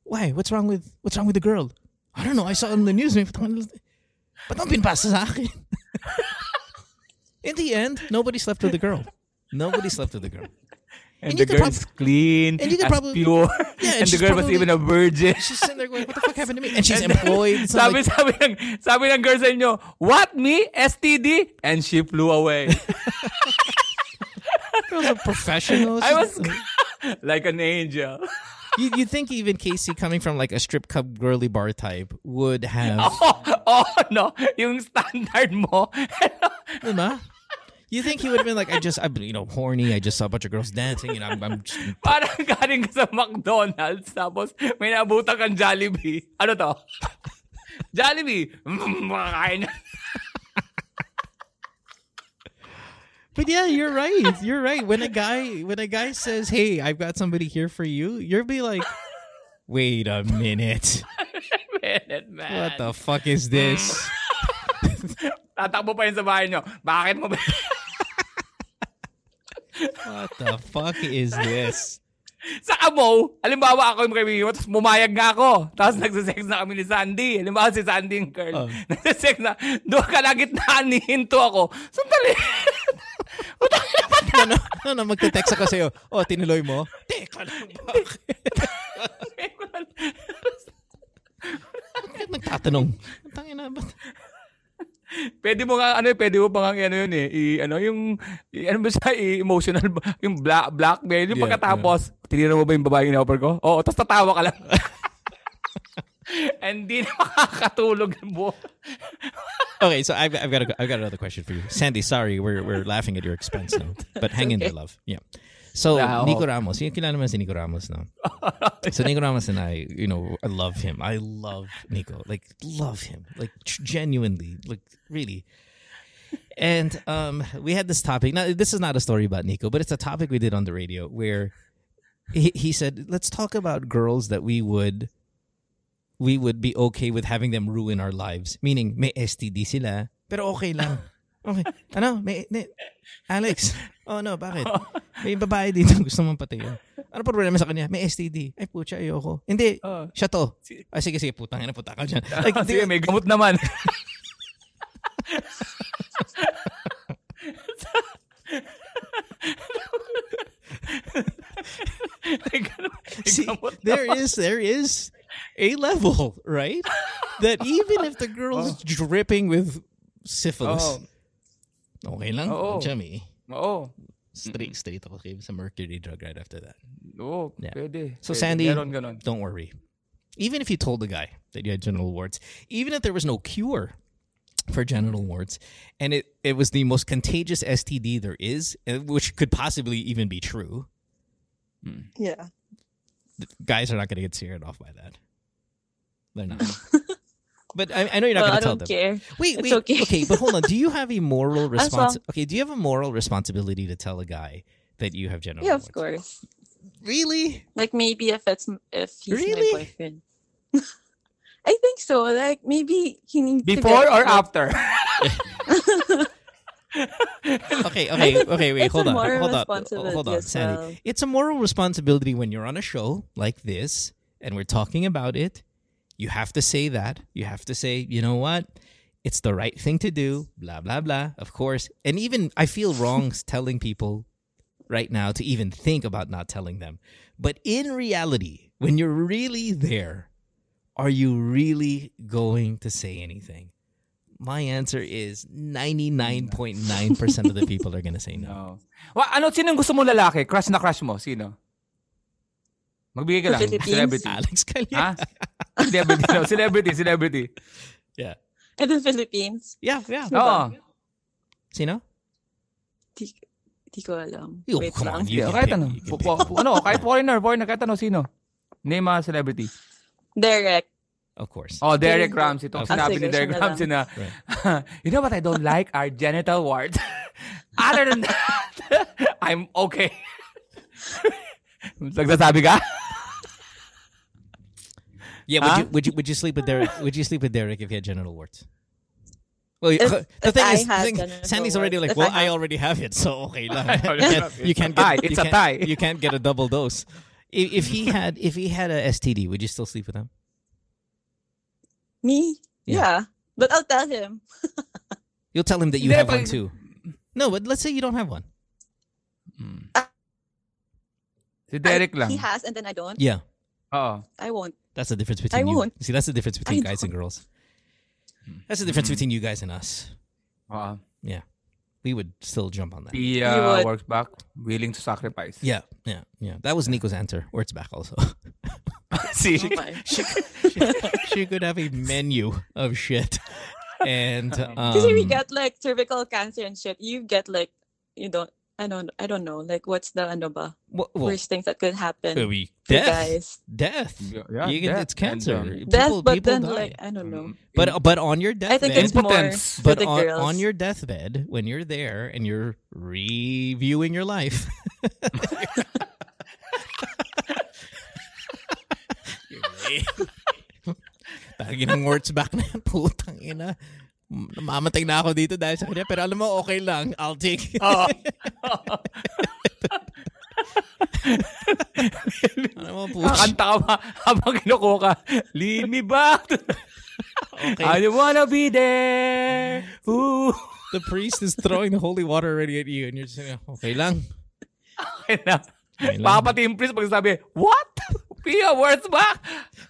Why? What's wrong with What's wrong with the girl? I don't know. I saw it on the news. But don't ang pinapasa sa akin? Ah. In the end, nobody slept with the girl. Nobody slept with the girl. And, the could girl's clean, and you could probably- pure, Yeah, and and, the she's girl was even a virgin. She's sitting there going, "What the fuck happened to me?" And she's And employed. Not sabi, like, sabi, ng, sabi ng girl sa inyo, what, me? STD? And she flew away. girls are professionals. I was like an angel. you you think even Casey coming from like a strip club girly bar type would have Oh, oh, no. Yung standard mo. Diba? You think he would have been like, I just, I'm, you know, horny. I just saw a bunch of girls dancing, and I'm, I'm just, Parang galing ka sa McDonald's, tapos may nabutan kang Jollibee. Ano to? Jollibee. Makakain na. But yeah, you're right. You're right. When a guy, when a guy says, "Hey, I've got somebody here for you," you'll be like, "Wait a minute, Minute, man. what the fuck is this?" Tatakbo pa yun sa bahay nyo. Bakit mo ba? What the fuck is this? sa Amo, halimbawa ako yung kaibigan mo, tapos mumayag nga ako. Tapos nagsisex na kami ni Sandy. Halimbawa si Sandy yung girl. Oh. Nagsisex na. Doon ka na gitnaan, nihinto ako. Sandali. No, no, no, no magte-text ako sa'yo. Oh, tinuloy mo? Teka lang, bakit? Bakit nagtatanong? Tangin na, ba't? Pwede mo nga, ano, pwede mo pa nga, ano yun eh, i, ano, yung, i, ano ba siya, i, emotional, yung black, blackmail, yung Yeah, pagkatapos, tinira mo ba yung babae yung offer ko? Oo, tapos tatawa ka lang. And di na makakatulog buo. Okay, so I've, I've got a, I've got another question for you, Sandy. Sorry, we're we're laughing at your expense now, but hang in there, love. Yeah. So Wow. Nico Ramos, yung kilala naman si Nico Ramos no? so Nico Ramos and I, you know, I love him. I love Nico, like love him, like genuinely, like really. And um, we had this topic. Now, this is not a story about Nico, but it's a topic we did on the radio where he, he said, "Let's talk about girls that we would." We would be okay with having them ruin our lives. Meaning, may STD sila, pero okay lang. Okay. Ano? May, may, Alex. Oh no, bakit? May babae dito gusto mong patayin. Ano problema sa kanya? May STD. Ay, putya, ayoko. Hindi. Oh. Siya to. Si- Ay, sige, sige, putang ina, puta ka dyan. Like, Like, Sige, may gamot naman. See, there is there is a level, right? that even if the girl's dripping with syphilis, Oo. Okay lang. Oo. Chummy. Oo. Straight, straight ako kay sa mercury drug right after that. Oo, Yeah. pwede. So Pwede. Sandy, Meron ganun. don't worry. Even if you told the guy that you had genital warts, even if there was no cure for genital warts, and it, it was the most contagious STD there is, uh, which could possibly even be true, Yeah. guys are not going to get scared off by that. They're not. but I, I know you're not Well, going to tell don't them. care. Wait, It's wait. okay. but hold on. Do you have a moral response? long- Okay, do you have a moral responsibility to tell a guy that you have genital Yeah, of warts? course. Really? Like maybe if it's if he's Really? my boyfriend. I think so. Like maybe he needs to Before get- or after? Okay, okay, okay. Wait, It's hold on, hold on, hold on, Sandy. well. It's a moral responsibility when you're on a show like this and we're talking about it. You have to say that. You have to say, you know what? It's the right thing to do. Blah blah blah. Of course, and even I feel wrong telling people right now to even think about not telling them. But in reality, when you're really there, are you really going to say anything? My answer is 99.9% of the people are going to say no. No. Wa, ano, sino yung gusto mong lalaki? Crush na crush mo? Sino? Magbigay ka lang. Celebrity. Alex Ha? Calleja. celebrity. No, celebrity, celebrity. Yeah. in the Philippines. Yeah, yeah. Oo. Sino? Di, di ko alam. Yo, Wait come lang. on, you- can kahit pick, ano. you can Po- pick. po- ano, kahit foreigner, foreigner, kahit ano, sino? Name a celebrity. Derek. Of course. Oh, Derek Ramsey. Itong Okay. sinabi ni Derek Ramsey na, Right. you know what I don't like? Our genital warts. Other than that, I'm okay. Nagsasabi ka? Yeah, would Huh? you would you would you sleep with Derek? Would you sleep with Derek if he had genital warts? Well, If- uh, the thing is, the thing, genital Sandy's already like, well, I I already have it, so okay lang. I already You can't- have it. you can't It's a tie. get, It's you a can't- tie. You can't get a double dose. If, if he had if he had a STD, would you still sleep with him? Me? Yeah. Yeah. But I'll tell him. You'll tell him that you Hindi, have one too. No, but let's say you don't have one. Mm. Si Derek I- lang. He has and then I don't. Yeah, Oh. I won't. That's the difference between I you. won't. See, that's the difference between I guys and won't. girls. That's the difference between you guys and us. Oo. Yeah, we would still jump on that. He uh, Wurtzbach, willing to sacrifice. Yeah, yeah, yeah. That was Nico's answer. Or it's back also. See? Oh my. she could have a menu of shit, and Because we um, get like cervical cancer and shit. You get like you don't. I don't. I don't know. Like what's the ano ba? well, well, worst things that could happen it'll be death. guys. Death. Yeah, You can- death. it's cancer. And, um, Death, People- but people then die. like I don't know. But but on your I think deathbed, it's more Impotence. for but the on, girls. on your deathbed when you're there and you're reviewing your life. Tagi ng Wurtzbach na yan. Putang ina. Mamatay na ako dito dahil sa kanya. Pero alam mo, okay lang. I'll take it. Oo. alam mo, push. Kakanta ka ba habang kinukuha ka? Lead me back. to- I don't wanna be there. Ooh. The priest is throwing the holy water already at you and you're just saying, okay lang. Okay na. Okay lang. Baka pati yung priest pag sabi, What? Pia, words back?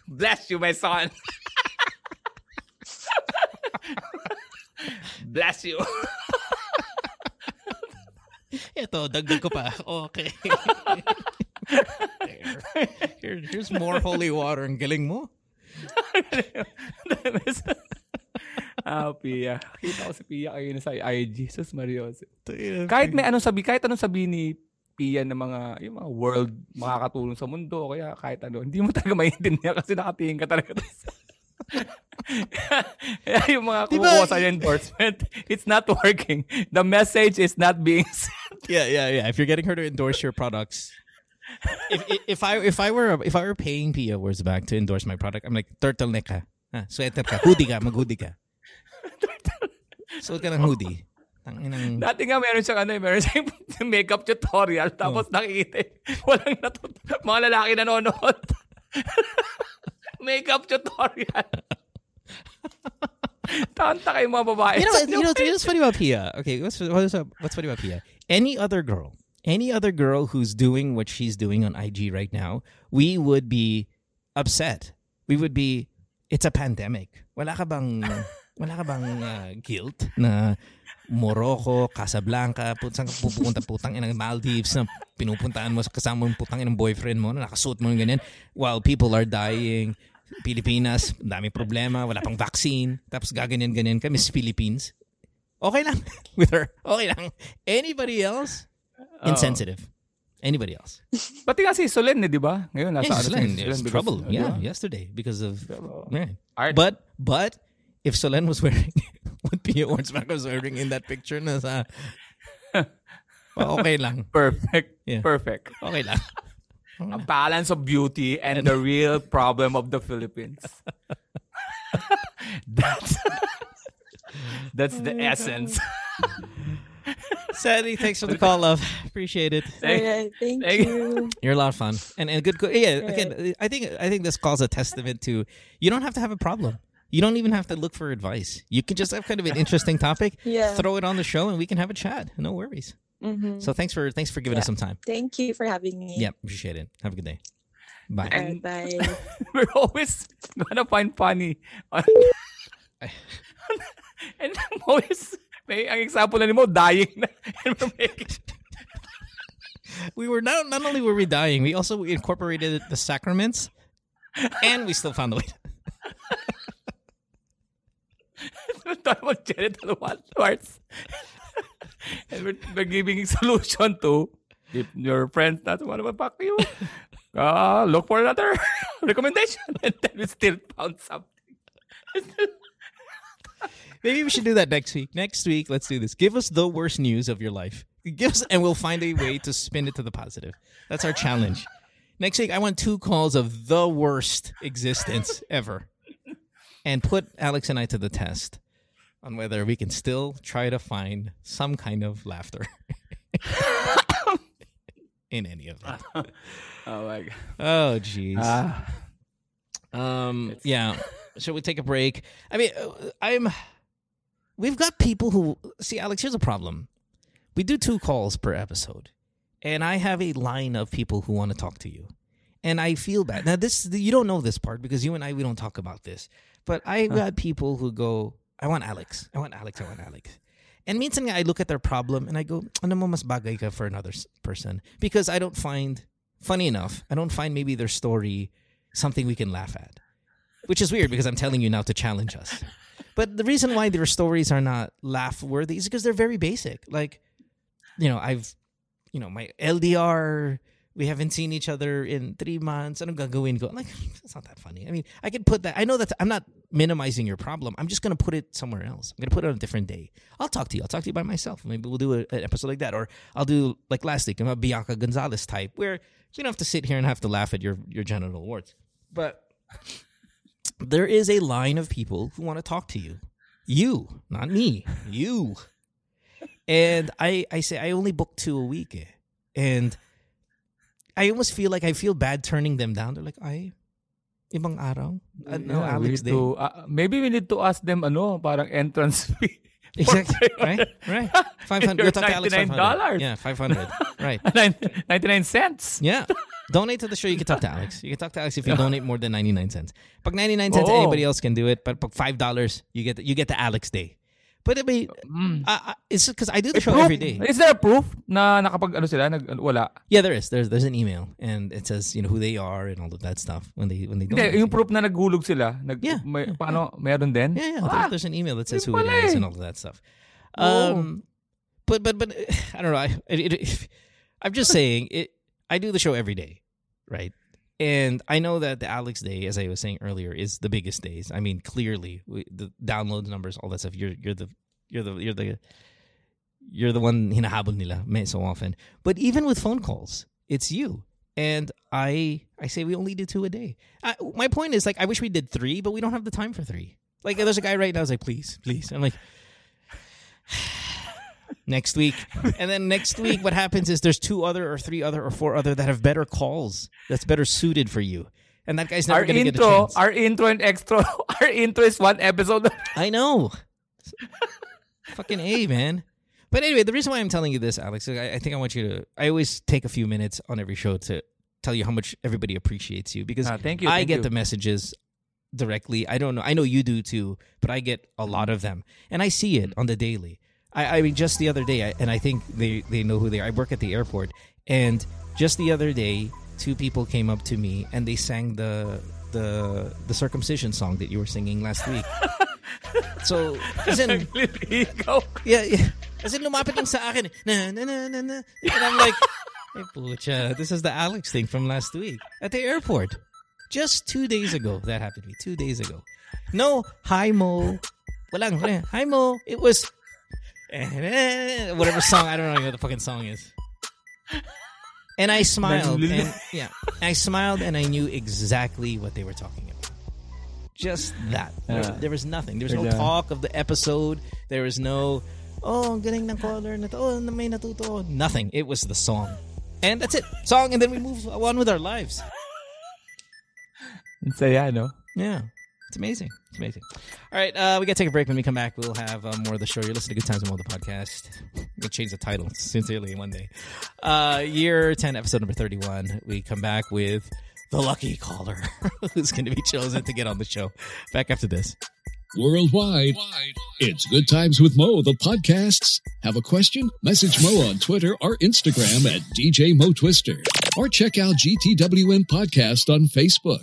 Bless you, my son. Bless you. Ito, dagdag ko pa. Okay. Here, here's more holy water. Ang galing mo. ah, Pia. Kita ko si Pia kayo na sa IG. Sus Marios. Kahit may anong sabi, kahit anong sabi ni Pia ng mga, yung mga world, makakatulong sa mundo, kaya kahit ano, hindi mo talaga maintindihan kasi nakatingin ka talaga. Doon sa- Kaya yung mga Di ba- kumukuha sa endorsement, it's not working. The message is not being sent. Yeah, yeah, yeah. If you're getting her to endorse your products, if if I if I were if I were paying Pia Wurtzbach to endorse my product, I'm like turtleneck ka, ah, sweater ka, hoodie ka, mag-hoodie ka. Suot ka ng hoodie. Tanginang Dati nga meron siyang ano, eh, meron siyang makeup tutorial tapos nakikita eh, walang natut mga lalaki nanonood. makeup tutorial. Tanta kayo mga babae. you know, you know, you know what's funny about Pia? Okay, what's what's what's funny about Pia? Any other girl, any other girl who's doing what she's doing on IG right now, we would be upset. We would be. It's a pandemic. Wala ka bang wala ka bang uh, guilt na Morocco, Casablanca, put saan ka pupunta putang inang Maldives na pinupuntahan mo sa kasama mong putang inang boyfriend mo na nakasuot mo ng ganyan while people are dying. Pilipinas, daming problema, wala pang vaccine, tapos gaganyan-ganyan ka, Miss Philippines. Okay lang with her. Okay lang. Anybody else? Insensitive. Anybody else? Pati nga si Solen, eh, di ba? Ngayon, nasa Yes, ano Solen, there's because- trouble. ano, Yeah, yesterday because of yeah. Art. But but if Solen was wearing what Pia Ornsback was wearing in that picture na sa okay lang. Perfect. Yeah. Perfect. Okay lang. Hmm. A balance of beauty and the real problem of the Philippines. that's that's the oh essence. Sadly, thanks for the call, love. Appreciate it. Alright, thank, thank- you. You're a lot of fun and and good. Co- yeah, again, I think I think this calls a testament to you don't have to have a problem. You don't even have to look for advice. You can just have kind of an interesting topic, Yeah. throw it on the show, and we can have a chat. No worries. Mhm. So thanks for thanks for giving us some time. Thank you for having me. Yeah, appreciate it. Have a good day. Bye. Alright, bye. We're always gonna find funny. and I'm always, may, ang example na ni mo, dying na. And we're making, We were not not only were we dying, we also incorporated the sacraments, and we still found the way. we're talking about genital parts. And we're, giving solution to if your friends not want to fuck you, uh, look for another recommendation. And then we still found something. Maybe we should do that next week. Next week, let's do this. Give us the worst news of your life. Give us, and we'll find a way to spin it to the positive. That's our challenge. Next week, I want two calls of the worst existence ever, and put Alex and I to the test on whether we can still try to find some kind of laughter in any of it. Oh my God. Oh, jeez. Ah. Um, yeah. Shall we take a break? I mean, uh, I'm. We've got people who see, Alex. Here's a problem. We do two calls per episode, and I have a line of people who want to talk to you, and I feel bad. Now, this you don't know this part because you and I we don't talk about this, but I got people who go, "I want Alex. I want Alex. I want Alex." And minsan I look at their problem and I go, ano mo mas bagay ka for another person? Because I don't find, funny enough, I don't find maybe their story something we can laugh at. Which is weird because I'm telling you now to challenge us. But the reason why their stories are not laugh worthy is because they're very basic. Like, you know, I've, you know, my LDR, we haven't seen each other in three months. and i'm gagawin ko? I'm like, it's not that funny. I mean, I could put that. I know that I'm not minimizing your problem. I'm just going to put it somewhere else. I'm going to put it on a different day. I'll talk to you. I'll talk to you by myself. Maybe we'll do a, an episode like that. Or I'll do like last week, I'm a Bianca Gonzalez type where you don't have to sit here and have to laugh at your, your genital warts. But there is a line of people who want to talk to you. You, not me. You. And I, I say I only book two a week. And I almost feel like I feel bad turning them down. They're like, ay, ibang araw. Uh, no, Yeah, Alex Day. to, uh, maybe we need to ask them ano, parang entrance fee. Exactly. right? Right. 500. Your Go talk to Alex $99. 500. Yeah, 500. right. 99 cents. Yeah. Donate to the show, you can talk to Alex. You can talk to Alex if you donate more than 99 cents. Pag 99 cents, Oo. anybody else can do it. But pag $5, you get the, you get the Alex Day. But I mean, Mm. uh, uh, it's because I do the show proof? every day. Is there a proof na nakapag ano sila? Nag, wala. Yeah, there is. There's there's an email and it says you know who they are and all of that stuff when they when they Hindi, donate. yung proof na naghulog sila. Nag, Yeah. May, paano? Meron din? Yeah, yeah. Ah, there- there's an email that says who it eh. and all of that stuff. Oh. Um, but but but I don't know. I it, it, I'm just saying it. I do the show every day, right? And I know that the Alex Day, as I was saying earlier, is the biggest days. I mean, clearly we, the download numbers, all that stuff. You're you're the you're the you're the you're the one hinahabol nila so often. But even with phone calls, it's you. And I I say we only did two a day. I, my point is like I wish we did three, but we don't have the time for three. Like there's a guy right now who's like, please, please. I'm like, next week, and then next week, what happens is there's two other or three other or four other that have better calls that's better suited for you, and that guy's never gonna get a intro, chance. our intro and extra, our intro is one episode. I know. Fucking A, man. But anyway, the reason why I'm telling you this, Alex, I, I think I want you to. I always take a few minutes on every show to tell you how much everybody appreciates you because Ah, thank you, I thank get you. the messages directly. I don't know. I know you do too, but I get a lot of them, and I see it on the daily. I, I mean, just the other day, I, and I think they they know who they are. I work at the airport, and just the other day, two people came up to me and they sang the the the circumcision song that you were singing last week. so, in, yeah, yeah. As in, lumapit lang sa akin. Na, na, na, na, na. And I'm like, hey, pucha, this is the Alex thing from last week at the airport. Just two days ago, that happened to me. Two days ago. No, hi Mo. Walang, walang, hi Mo. It was, whatever song, I don't know what the fucking song is. And I smiled. And, yeah. I smiled and I knew exactly what they were talking about. Just that. There, Yeah. there was nothing. There was no Yeah. talk of the episode. There was no, oh, ang galing ng caller na to. Oh, may natuto. Nothing. It was the song. And that's it. Song, and then we move on with our lives. Ang saya, no? Yeah. It's amazing. It's amazing. All right, uh, we got to take a break. When we come back, we'll have uh, more of the show. You're listening to Good Times and More, the podcast. We'll change the title, sincerely, one day. Uh, year 10, episode number 31. We come back with the lucky caller who's going to be chosen to get on the show. Back after this. Worldwide, it's Good Times with Mo, the podcasts. Have a question? Message Mo on Twitter or Instagram at DJ Mo Twister. Or check out GTWM Podcast on Facebook.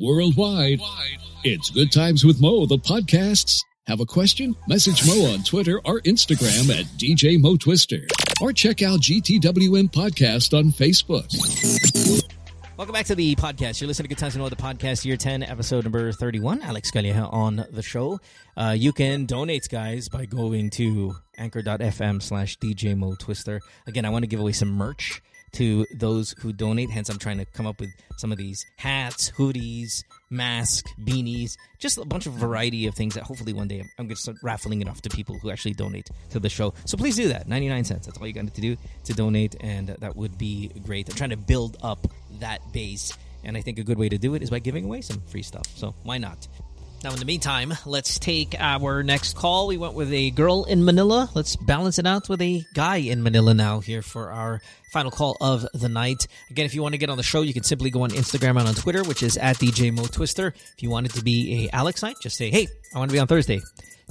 Worldwide, it's Good Times with Mo, the podcasts. Have a question? Message Mo on Twitter or Instagram at DJ Mo Twister. Or check out GTWM Podcast on Facebook. Welcome back to the podcast. You're listening to Good Times and Mo, the podcast, year 10, episode number 31. Alex Calleja on the show. Uh, you can donate, guys, by going to anchor.fm slash DJ Mo Twister. Again, I want to give away some merch to those who donate. Hence, I'm trying to come up with some of these hats, hoodies, mask, beanies, just a bunch of variety of things that hopefully one day I'm going to start raffling it off to people who actually donate to the show. So please do that. 99 cents. That's all you got to do to donate, and that would be great. I'm trying to build up that base, and I think a good way to do it is by giving away some free stuff. So why not? Now, in the meantime, let's take our next call. We went with a girl in Manila. Let's balance it out with a guy in Manila now here for our final call of the night. Again, if you want to get on the show, you can simply go on Instagram and on Twitter, which is at DJ Mo Twister. If you want it to be a Alex night, just say, hey, I want to be on Thursday.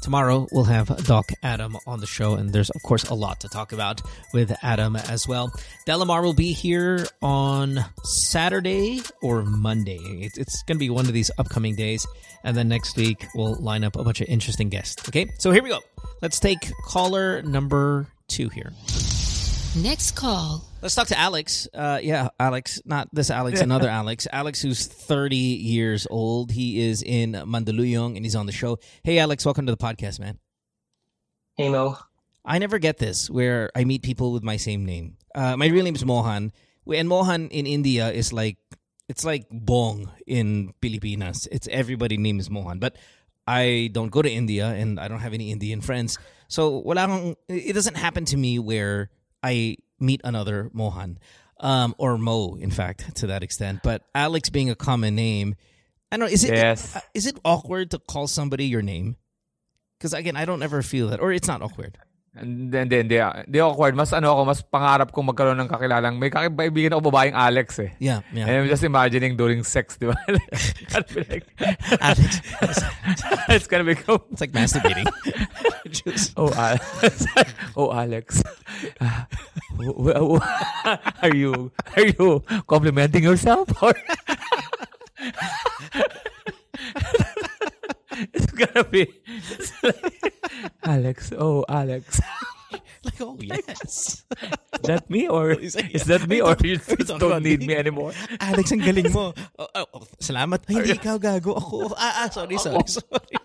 Tomorrow we'll have Doc Adam on the show, and there's of course a lot to talk about with Adam as well. Delamar will be here on Saturday or Monday. It's, it's going to be one of these upcoming days, and then next week we'll line up a bunch of interesting guests. Okay, so here we go. Let's take caller number two here. Next call. Let's talk to Alex. Uh, yeah, Alex, not this Alex, another Alex. Alex, who's 30 years old. He is in Mandaluyong and he's on the show. Hey, Alex, welcome to the podcast, man. Hey Mo. I never get this where I meet people with my same name. Uh, my real name is Mohan, and Mohan in India is like it's like Bong in Pilipinas. It's everybody name is Mohan, but I don't go to India and I don't have any Indian friends. So wala akong, it doesn't happen to me where I meet another Mohan um, or Mo, in fact, to that extent. But Alex being a common name, I don't know. Is it Yes. is it awkward to call somebody your name? Because again, I don't ever feel that, or it's not awkward. And then, then, di, di awkward. Mas ano ako, mas pangarap kong magkaroon ng kakilalang. May kakibaibigan ako babaeng Alex eh. Yeah, yeah. And I'm just imagining during sex, di ba? Like, Alex, it's gonna become, it's like masturbating. Just- oh, Alex. oh, Alex. Ah, are you, are you complimenting yourself? Or it's gonna be, like, Alex, oh, Alex. like, oh yes. Is that me or Is that- me or you just don't need me? anymore? Alex, ang galing mo. Oh, oh, oh, salamat. Ay, hindi ikaw gago. Ako. Ah, ah, sorry, sorry, sorry.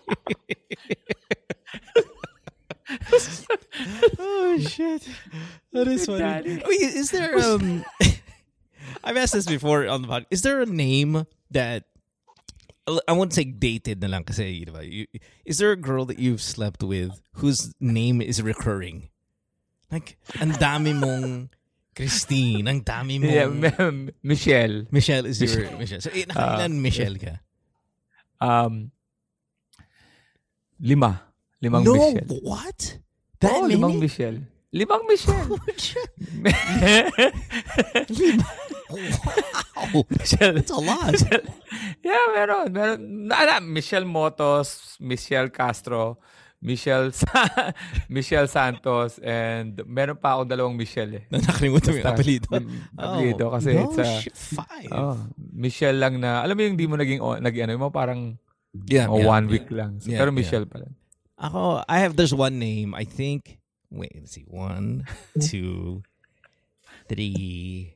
oh, shit. That is funny. Daddy. Wait, is there, um... I've asked this before on the podcast. Is there a name that... I won't say dated na lang kasi? You- Is there a girl that you've slept with whose name is recurring? Like, ang dami mong Christine, ang dami mong... Yeah, Michelle. Michelle is your Michelle. So, eh, nakailan Michelle ka? Um, lima. Limang no, Michelle. what? That oh, many? limang Michelle. Limang Michelle. wow. Michelle. That's a lot. Michelle. Yeah, meron. meron. Na, na, Michelle Motos, Michelle Castro, Michelle Sa- Michelle Santos, and meron pa akong dalawang Michelle eh. Na nakalimutan mo yung apelido. yung apelido kasi no, it's a- shit, five. Oh, Michelle lang na, alam mo yung di mo naging, on- nag, ano, yung mga parang yeah, oh, yeah, one yeah. week lang. So, Yeah, pero yeah. Michelle pa lang. Ako, I have, there's one name, I think, wait, let's see, one, two, three,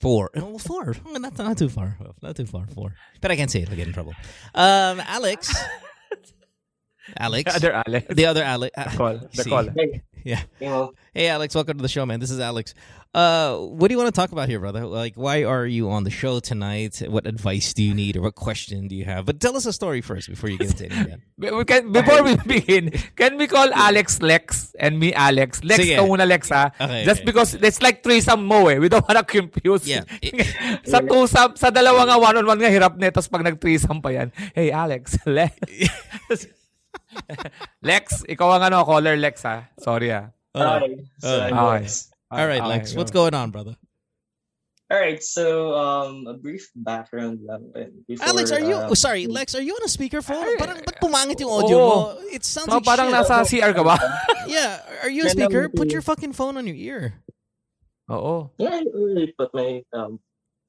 four. Oh, four. Oh, Not, not too far. Not too far, four. But I can't say it, I'll get in trouble. Um, Alex. Alex. The other Alex. The other Alex. The call. The See. call. Hey, Yeah. hey Hey, Alex, welcome to the show, man. This is Alex. Uh, what do you want to talk about here, brother? Like, why are you on the show tonight? What advice do you need, or what question do you have? But tell us a story first before you get into anything. We can, before we begin, can we call Alex Lex and me Alex? Lex Sige. ka muna Lex ha. Okay, Just okay. because it's like threesome mo eh. We don't wanna confuse. Yeah. sa twosome, sa dalawa nga one-on-one nga hirap na. Tapos pag nag-threesome pa yan, hey Alex, Lex. Lex, ikaw ang ano, caller Lex ha. Sorry ha. Alright. So, uh, anyways. All right, Okay, Lex, go. what's going on, brother? Alright, so um a brief background lang. eh, Before, Alex, are you? uh, oh, sorry, Lex, are you on a speakerphone? Parang ba't pumangit yung audio Oo. mo? It sounds So, like parang shit. nasa CR ka ba? Yeah, are you a speaker? Put your fucking phone on your ear. Oo. Yeah, I really put my um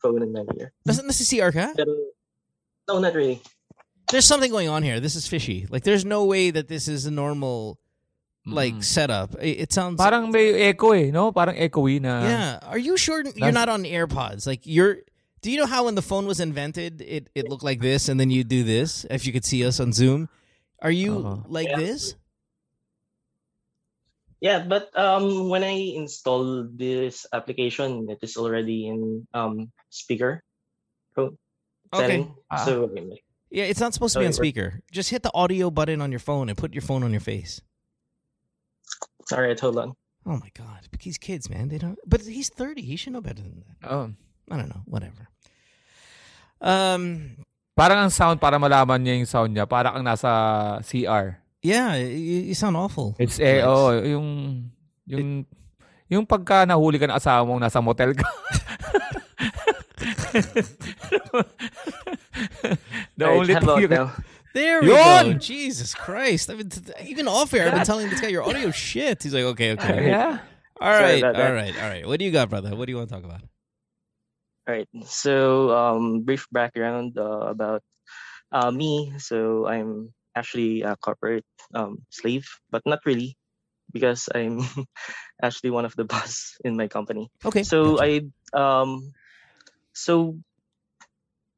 phone in my ear. Nasa, nasa CR ka? Pero, no, not really. there's something going on here. This is fishy. Like, there's no way that this is a normal like Mm. setup. It, it sounds Parang may echo eh, no? Parang echoey na. yeah. Are you sure you're That's- not on AirPods? Like, you're. Do you know how when the phone was invented, it it looked like this, and then you do this? If you could see us on Zoom, are you Uh-huh. like Yeah. this? Yeah, but um, when I install this application, it is already in um speaker pro- Okay. setting. Ah. So Yeah, it's not supposed to be on speaker. Just hit the audio button on your phone and put your phone on your face. All right, hold on. Oh my god, but these kids, man, they don't. But he's thirty. He should know better than that. Oh. I don't know. Whatever. Um. Parang ang sound para malaman niya yung sound niya. Para kang nasa CR. Yeah, you, you sound awful. It's eh, Lex. oh, yung yung yung pagka nahuli ka ng asawa mong nasa motel ka. The All right, only how thing you can, now? There we go. Yun! Jesus Christ! I mean, t- even off air, I've been telling this guy your audio shit. He's like, okay, okay, yeah. all Sorry right, about that. all right, all right. What do you got, brother? What do you want to talk about? All right. So, um, brief background uh, about uh, me. So, I'm actually a corporate um, slave, but not really, because I'm actually one of the boss in my company. Okay. So gotcha. I um, so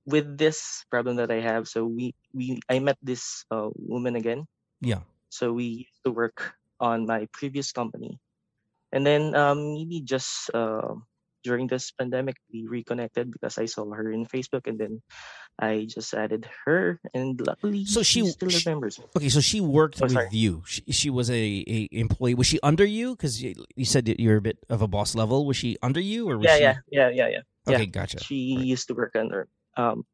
with this problem that I have, so we we I met this uh, woman again. yeah. So we used to work on my previous company, and then um, maybe just uh, during this pandemic we reconnected because I saw her in Facebook, and then I just added her, and luckily So she- still she- remembers me. Okay, so she worked Oh, with sorry. you. She, she was a, a employee. Was she under you? Because you, you said that you're a bit of a boss level. Was she under you, or was Yeah, she? yeah, yeah, yeah, yeah. yeah. Okay, gotcha. She used to work under um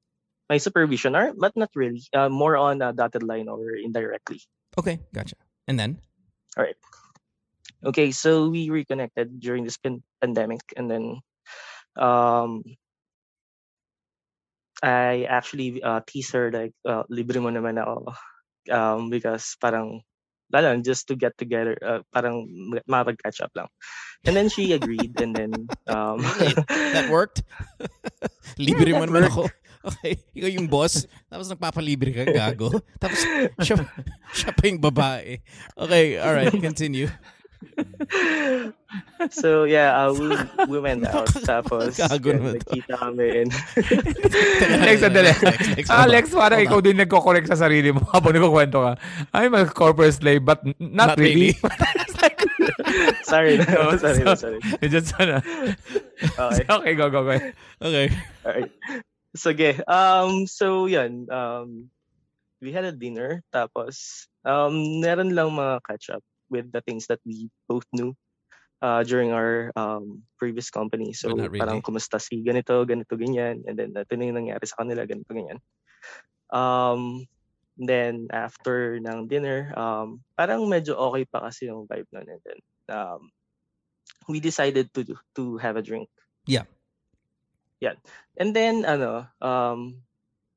my supervision, or but not really. Uh, more on a dotted line or indirectly. Okay, gotcha. And then, All right. Okay, so we reconnected during this pan- pandemic, and then um, I actually uh, teased her like, uh, libre mo naman ako. Um, because parang, lang, just to get together, uh, parang ma- makapag-catch up lang. And then she agreed, and then, um, that worked? libre mo naman ako. Okay, ikaw yung boss, tapos nagpapalibre ka, gago. Tapos siya, siya pa yung babae. Okay, all right, continue. So yeah, uh, we we went out. Tapos, Gago yun, naman to. nagkita kami. And Next, sandali. Next, next, hold on. Lex, parang Hold ikaw din nagko-correct sa sarili mo habang nagkukwento ka. I'm a corporate slave, but n- not, Not really. sorry, No, no, sorry, no, so- sorry. Just sana. Okay. Okay, go, go, go. Okay. Alright. Sige. Um, so, yun. Um, we had a dinner. Tapos, um, meron lang mga catch-up with the things that we both knew uh, during our um, previous company. So, really. parang kumusta si ganito, ganito, ganyan. And then, ito na yung nangyari sa kanila, ganito, ganyan. Um, then, after ng dinner, um, parang medyo okay pa kasi yung vibe nun. And then, um, we decided to to have a drink. Yeah. Yeah. And then ano, um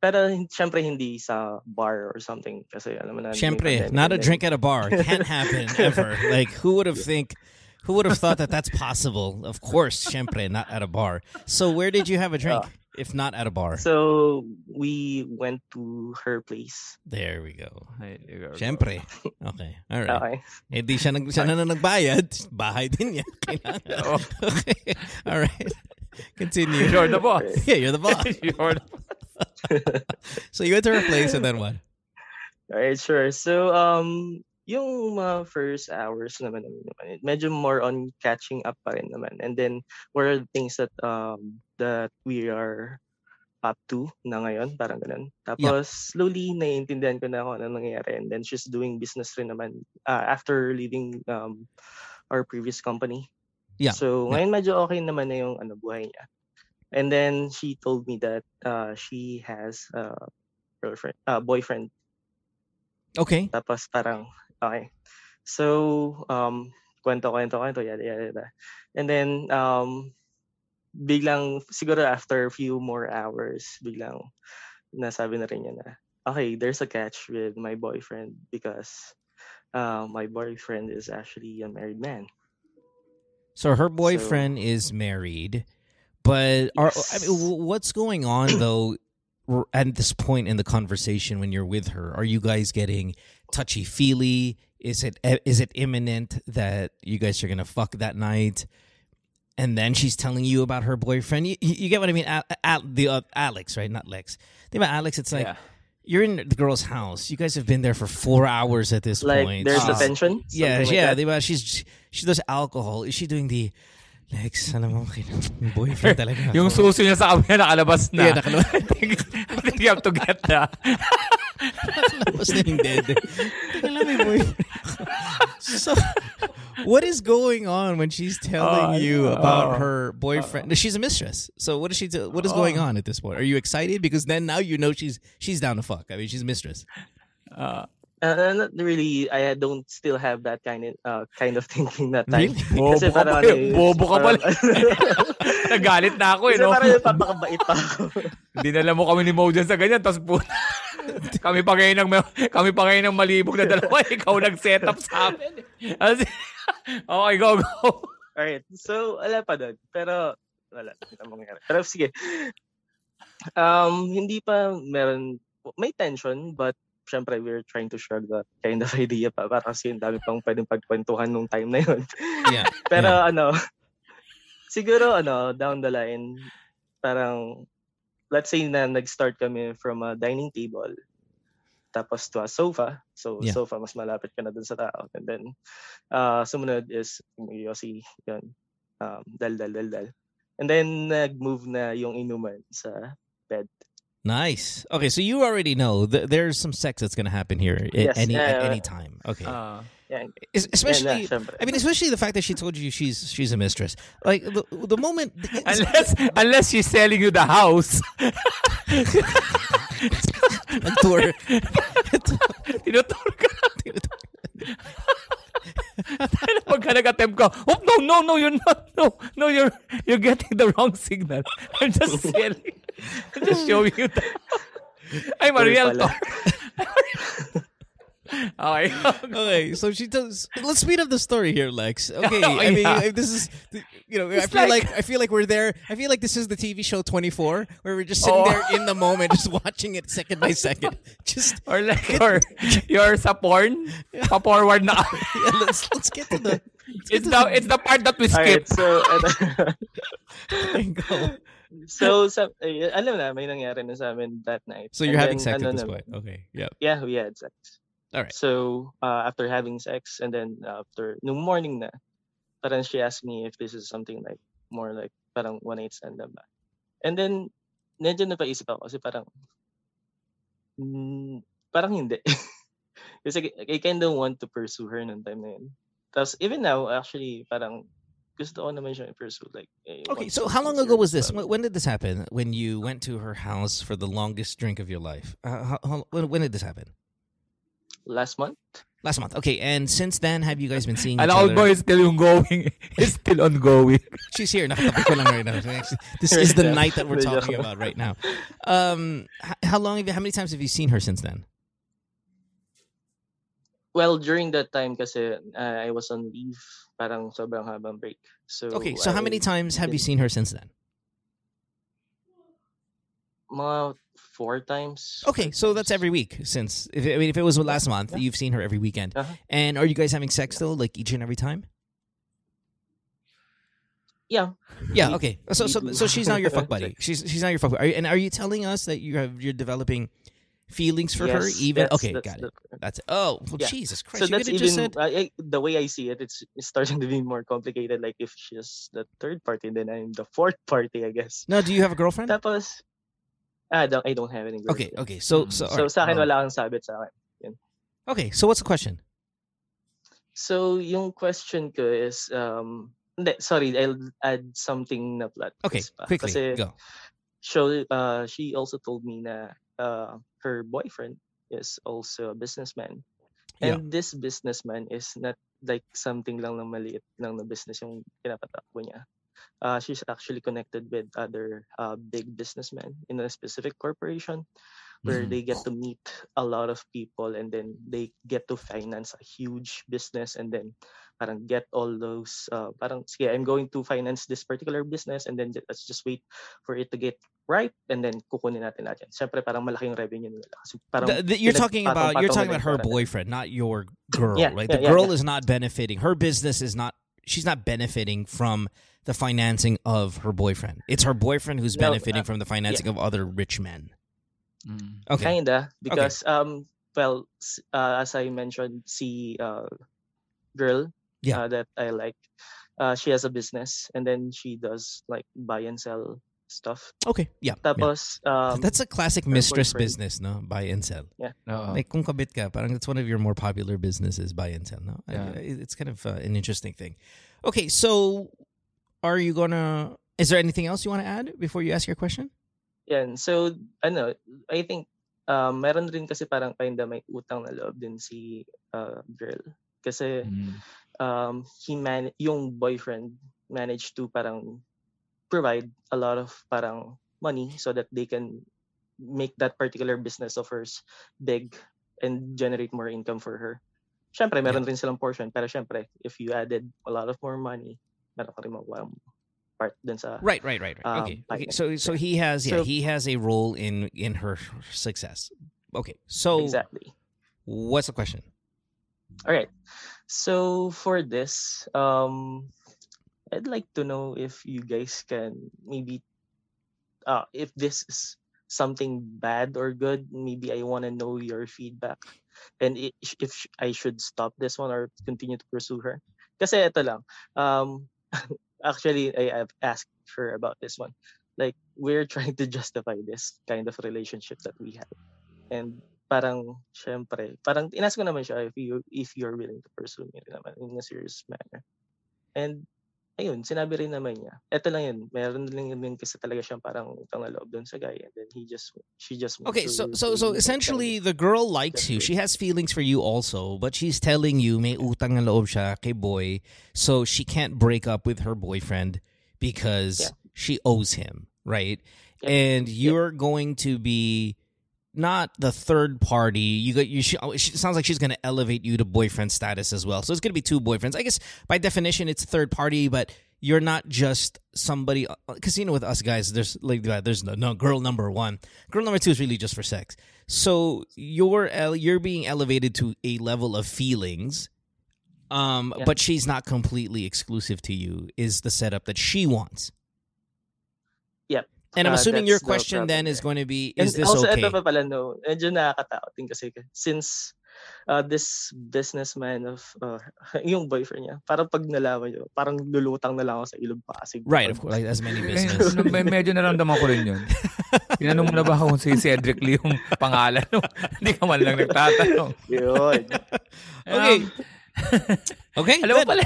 pero hin- syempre hindi sa bar or something kasi alam mo na. yung Siyempre, pandemic not a drink at a bar. Can't happen ever. Like, who would have think? Who would have thought that that's possible? Of course, siempre, not at a bar. So, where did you have a drink, if not at a bar? So we went to her place. There we go. Ay, go, go. Siyempre. Okay. All right. Okay. Eh di siya, nag, siya na nagbayad. Bahay din niya. Kailangan. Okay. All right. Continue. You're the boss. Yeah, you're the boss. You're the So you went to her place and then what? Alright, sure. So um yung mga first hours naman, naman medyo more on catching up pa rin naman. And then what are the things that um that we are up to na ngayon, parang ganun. Tapos slowly naiintindihan ko na kung ano nangyayari and then she's doing business rin naman uh, after leaving um our previous company. Yeah, So yeah. ngayon medyo okay naman na yung ano buhay niya. And then she told me that uh, she has a girlfriend, uh, boyfriend Okay. tapos parang, okay. So, um, kwento, kwento, kwento, yada, yada, yada. And then, um, biglang, siguro after a few more hours, biglang nasabi na rin niya na, okay, there's a catch with my boyfriend because uh, my boyfriend is actually a married man. So her boyfriend is married, but are I mean, what's going on though? at this point in the conversation when you're with her? Are you guys getting touchy feely? Is it eh, it imminent that you guys are gonna fuck that night? And then she's telling you about her boyfriend. You, you get what I mean? Al, Al, the uh, Alex, right? Not Lex. Think about Alex. It's like Yeah. you're in the girl's house. You guys have been there for four hours at this Like point. there's the Ah. tension. Yeah, like yeah. that. Diba? She's she does alcohol. Is she doing the Mo, okay, yung boyfriend talaga. Yung suso niya sa kanya nakalabas na. Yeah, nakalabas. I think, you have to get that. Nakalabas na yung dead. Teka lang, may boyfriend. so, what is going on when she's telling Oh, you about Oh. her boyfriend? She's a mistress. So what is she? Do, what is oh. going on at this point? Are you excited because then now you know she's she's down to fuck. I mean, she's a mistress. Uh, Uh, not really. I don't still have that kind of uh, kind of thinking that time. Really? bobo Kasi ka parang pala. ano eh, Bobo ka pala. Nagalit na ako eh, Kasi no? parang napapakabait pa ako. Dinala mo kami ni Mo dyan sa ganyan, tapos po, kami pa ngayon ng, kami pa ngayon ng malibog na dalawa, ikaw nag-set up sa amin. As- okay, go, go. Alright, so wala pa doon. Pero wala. Pero sige. Um, hindi pa meron, may tension, but syempre we're trying to shrug that kind of idea pa. Para kasi yung dami pang pwedeng pagkwentuhan nung time na yun. Yeah. Pero ano, siguro ano, down the line, parang, let's say na nag-start kami from a dining table, tapos to a sofa. So, Yeah. sofa, mas malapit ka na dun sa tao. And then, uh, sumunod is, Yossi, yun, um, dal, dal, dal, dal. And then, nag-move na yung inuman sa bed. Nice. Okay, so you already know th- there's some sex that's gonna happen here at Yes, any at yeah, any time. Okay. Ah. Yan. Es- especially. I mean, especially the fact that she told you she's she's a mistress. Like the the moment. unless, unless she's selling you the house. tour. Ka. Pagka nag-attempt ka, oh, no, no, no, you're not, no, no, you're, you're getting the wrong signal. I'm just selling, I'm just showing you that. I'm a Sorry realtor. pala. okay. okay, so she does. Let's speed up the story here, Lex. Okay, Oh, I mean, yeah. this is, you know, I feel like, like- I feel like we're there. I feel like this is the TV show Twenty Four, where we're just sitting Oh. there in the moment, just watching it second by second. Just Or like, you're, you're sa porn, pa-forward na. yeah, let's let's get to the. Let's it's to the, it's the part that we skip. Alright, so, the go. so, sa, eh, alam na, may nangyari na sa amin that night. So you're And having then, sex ano at this naman, point. Okay. Yeah. Yeah, we had sex. All right. So, uh, after having sex, and then after, nung morning na, parang she asked me if this is something like, more like, parang one night stand na ba. And then, medyo napaisip ako kasi parang, mm, parang hindi. kasi I kind of want to pursue her nung time na yun. Tapos, even now, actually, parang, gusto ko naman siya i-pursue. Like, Okay, so how long ago was this? When, when did this happen? When you went to her house for the longest drink of your life? Uh, how, how, when, when did this happen? Last month? Last month. Okay, and since then, have you guys been seeing other? ko is still ongoing. It's still ongoing. She's here. Nakatabi ko lang right now. This is the night that we're talking about right now. Um, how long have you? How many times have you seen her since then? Well, during that time kasi uh, I was on leave, parang sobrang habang break. So Okay, so how many times have you seen her since then? Mga four times. Okay, so that's every week since. If I mean, if it was last month, yeah. you've seen her every weekend. Uh-huh. And are you guys having sex still, like each and every time? Yeah. Yeah. Okay. So so so she's now your fuck buddy. She's she's now your fuck buddy. Are you, and are you telling us that you have you're developing feelings for her? Even okay, got it. the- That's it. Oh, well, Yeah. Jesus Christ! So you that's even just said. I, I- the way I see it. It's, it's starting to be more complicated. Like if she's the third party, then I'm the fourth party, I guess. No, do you have a girlfriend? Tapos, ah, don't, I don't have any. Okay. girlfriend. Okay. So Mm. so So alright. sa akin Oh. wala kang sabit sa akin. Okay. So what's the question? So yung question ko is um hindi, sorry, I'll add something na plot Okay. pa. Quickly Kasi go. show uh she also told me na uh her boyfriend is also a businessman. Yeah. And this businessman is not like something lang na maliit lang na business yung pinapatakbo niya. Uh, she's actually connected with other uh, big businessmen in a specific corporation where Mhm. they get to meet a lot of people and then they get to finance a huge business and then parang get all those uh, parang sige I'm going to finance this particular business and then let's just wait for it to get right and then kukunin natin natin. Siyempre parang malaking revenue nila kasi parang The- the- you're talking about you're talking about her boyfriend, not your girl, Yeah, right? yeah, the yeah, girl yeah. is not benefiting. Her business is not. She's not benefiting from the financing of her boyfriend. It's her boyfriend who's No, benefiting uh, from the financing of other rich men. Mm. Okay. Kinda because um well uh, as I mentioned si uh, girl Yeah. uh, that I like uh, she has a business and then she does like buy and sell stuff. Okay. Yeah. yeah. Tapos um That's a classic mistress boyfriend- business, no? Buy and sell. Oo. Like kung kabit ka, parang it's one of your more popular businesses, buy and sell. No, Yeah. It's kind of uh, an interesting thing. Okay, so are you gonna? Is there anything else you want to add before you ask your question? Yeah. So, ano, I think, um, meron rin kasi parang kinda may utang na loob din si uh, girl. Kasi, Mm. um, he man yung boyfriend managed to parang provide a lot of parang money so that they can make that particular business of hers big and generate more income for her. Siyempre, meron rin silang portion. Pero siyempre, if you added a lot of more money, meron ka rin makuha part dun sa Right, right, right, right. Um, okay, okay. So, so he has, yeah, So- he has a role in in her success. Okay, so exactly. what's the question? All right. So for this, um, I'd like to know if you guys can maybe, uh, if this is something bad or good. Maybe I want to know your feedback, and if I should stop this one or continue to pursue her. Kasi ito lang. Um, actually, I have asked her about this one. Like we're trying to justify this kind of relationship that we have, and parang syempre, parang inas ko naman siya if you if you're willing to pursue me naman in a serious manner. And ayun, sinabi rin naman niya. Ito lang yun, meron lang yun kasi talaga siyang parang utang na loob doon sa guy and then he just she just Okay, so so so essentially the girl likes you. She has feelings for you also, but she's telling you may utang na loob siya kay boy, so she can't break up with her boyfriend because Yeah. she owes him, right? Yep. And you're going to be not the third party. You got you. She, oh, she sounds like she's going to elevate you to boyfriend status as well. So it's going to be two boyfriends. I guess by definition it's third party, but you're not just somebody. Because you know, with us guys, there's like uh, there's no, no girl number one. Girl number two is really just for sex. So you're you're being elevated to a level of feelings. Um, Yeah. but she's not completely exclusive to you. Is the setup that she wants? And I'm Uh, assuming your that's the question then is going to be: And Is this also, okay? ito pa pala, no, medyo nakakatakot din kasi since uh, this businessman of, uh, yung boyfriend niya, parang pag nalaman niyo, parang lulutang na lang ako sa ilog pasig. Right, of course, like as many business. no, med- medyo naramdaman ko rin yun. Tinanong mo na ba kung si Cedric Lee yung pangalan? No? Hindi ka man lang nagtatanong. Yun. Okay. Um, Okay, alam mo good. pala,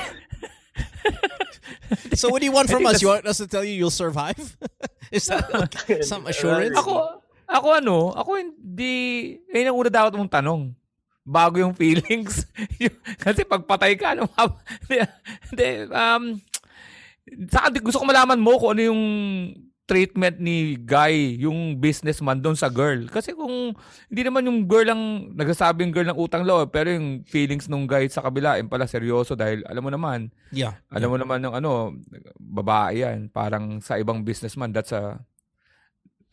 So what do you want from us? You want us to tell you you'll survive? Is that like some assurance? ako, ako ano, ako hindi, yun ang una dapat mong tanong. Bago yung feelings. Kasi pagpatay ka, ano, hindi, um, saka gusto ko malaman mo kung ano yung treatment ni guy, yung businessman doon sa girl. Kasi kung hindi naman yung girl ang nagsasabing girl ng utang loob, pero yung feelings nung guy sa kabila, yung pala seryoso dahil alam mo naman, Yeah. alam mo naman ng ano, babae yan. Parang sa ibang businessman, that's a,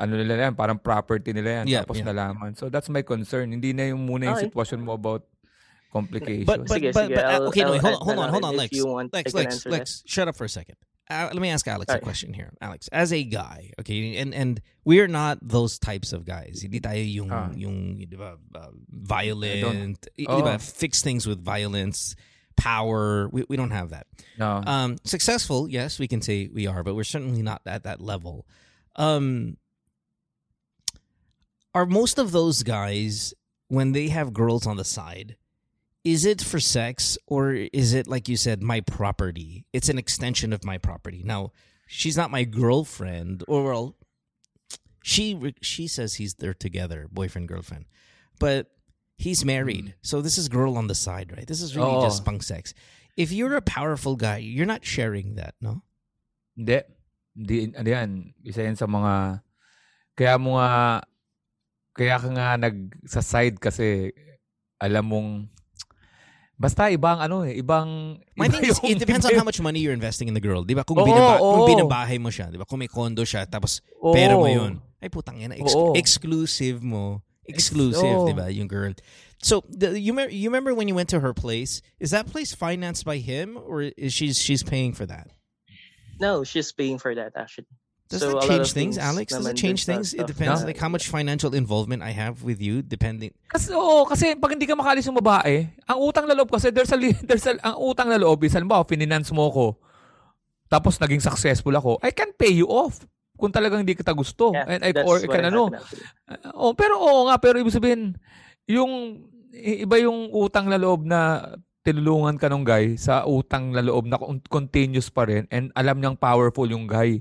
ano nila yan, parang property nila yan. Yeah, tapos yeah. nalaman. So that's my concern. Hindi na yung muna yung Okay. sitwasyon mo about complications. But but Sige, but, sige, but uh, I'll- okay, no, I'll hold on, add hold on, hold on, Lex. want, Lex, Lex, answer Lex, shut up for a second. Uh, let me ask Alex a question here. Alex, as a guy, okay, and and we're not those types of guys. Hindi tayo yung Ah. yung di ba, uh, violent, Oh. ba, fix things with violence, power. We we don't have that. no. Um, successful, yes, we can say we are, but we're certainly not at that level. Um, are most of those guys when they have girls on the side? Is it for sex or is it like you said, my property? It's an extension of my property. Now, she's not my girlfriend, or well, she she says he's they're together, boyfriend girlfriend, but he's hmm. married. So this is girl on the side, right? This is really Oo. just punk sex. If you're a powerful guy, you're not sharing that, no? Hindi. Hindi, ano yan, isa yan sa mga, kaya mo nga, kaya ka nga nag, sa side kasi, alam mong, Basta ibang ano eh, ibang... My iba thing is, it depends on how much money you're investing in the girl. Di ba? Kung, Oo, binaba, kung oo. binabahay mo siya, di ba? Kung may condo siya, tapos Oo. pera mo yun. Ay, putang ina. Ex- Oo. exclusive mo. Exclusive, oo. di ba? Yung girl. So, the, you, me- you remember when you went to her place? Is that place financed by him or is she's she's paying for that? No, she's paying for that actually. Does So, that change of things, things Alex? Does it change things? It depends, na- like how much financial involvement I have with you, depending. Kasi oo, kasi pag hindi ka makalis ng babae, ang utang na loob kasi there's a, there's a ang utang na loob, is halimbawa finance mo ko. Tapos naging successful ako, I can pay you off kung talagang hindi kita gusto. Yeah, And I, or I what can ano. Uh, oh, pero oo nga, pero ibig sabihin, yung i- iba yung utang na loob na tinulungan ka nung guy sa utang na loob na con- continuous pa rin and alam niyang powerful yung guy.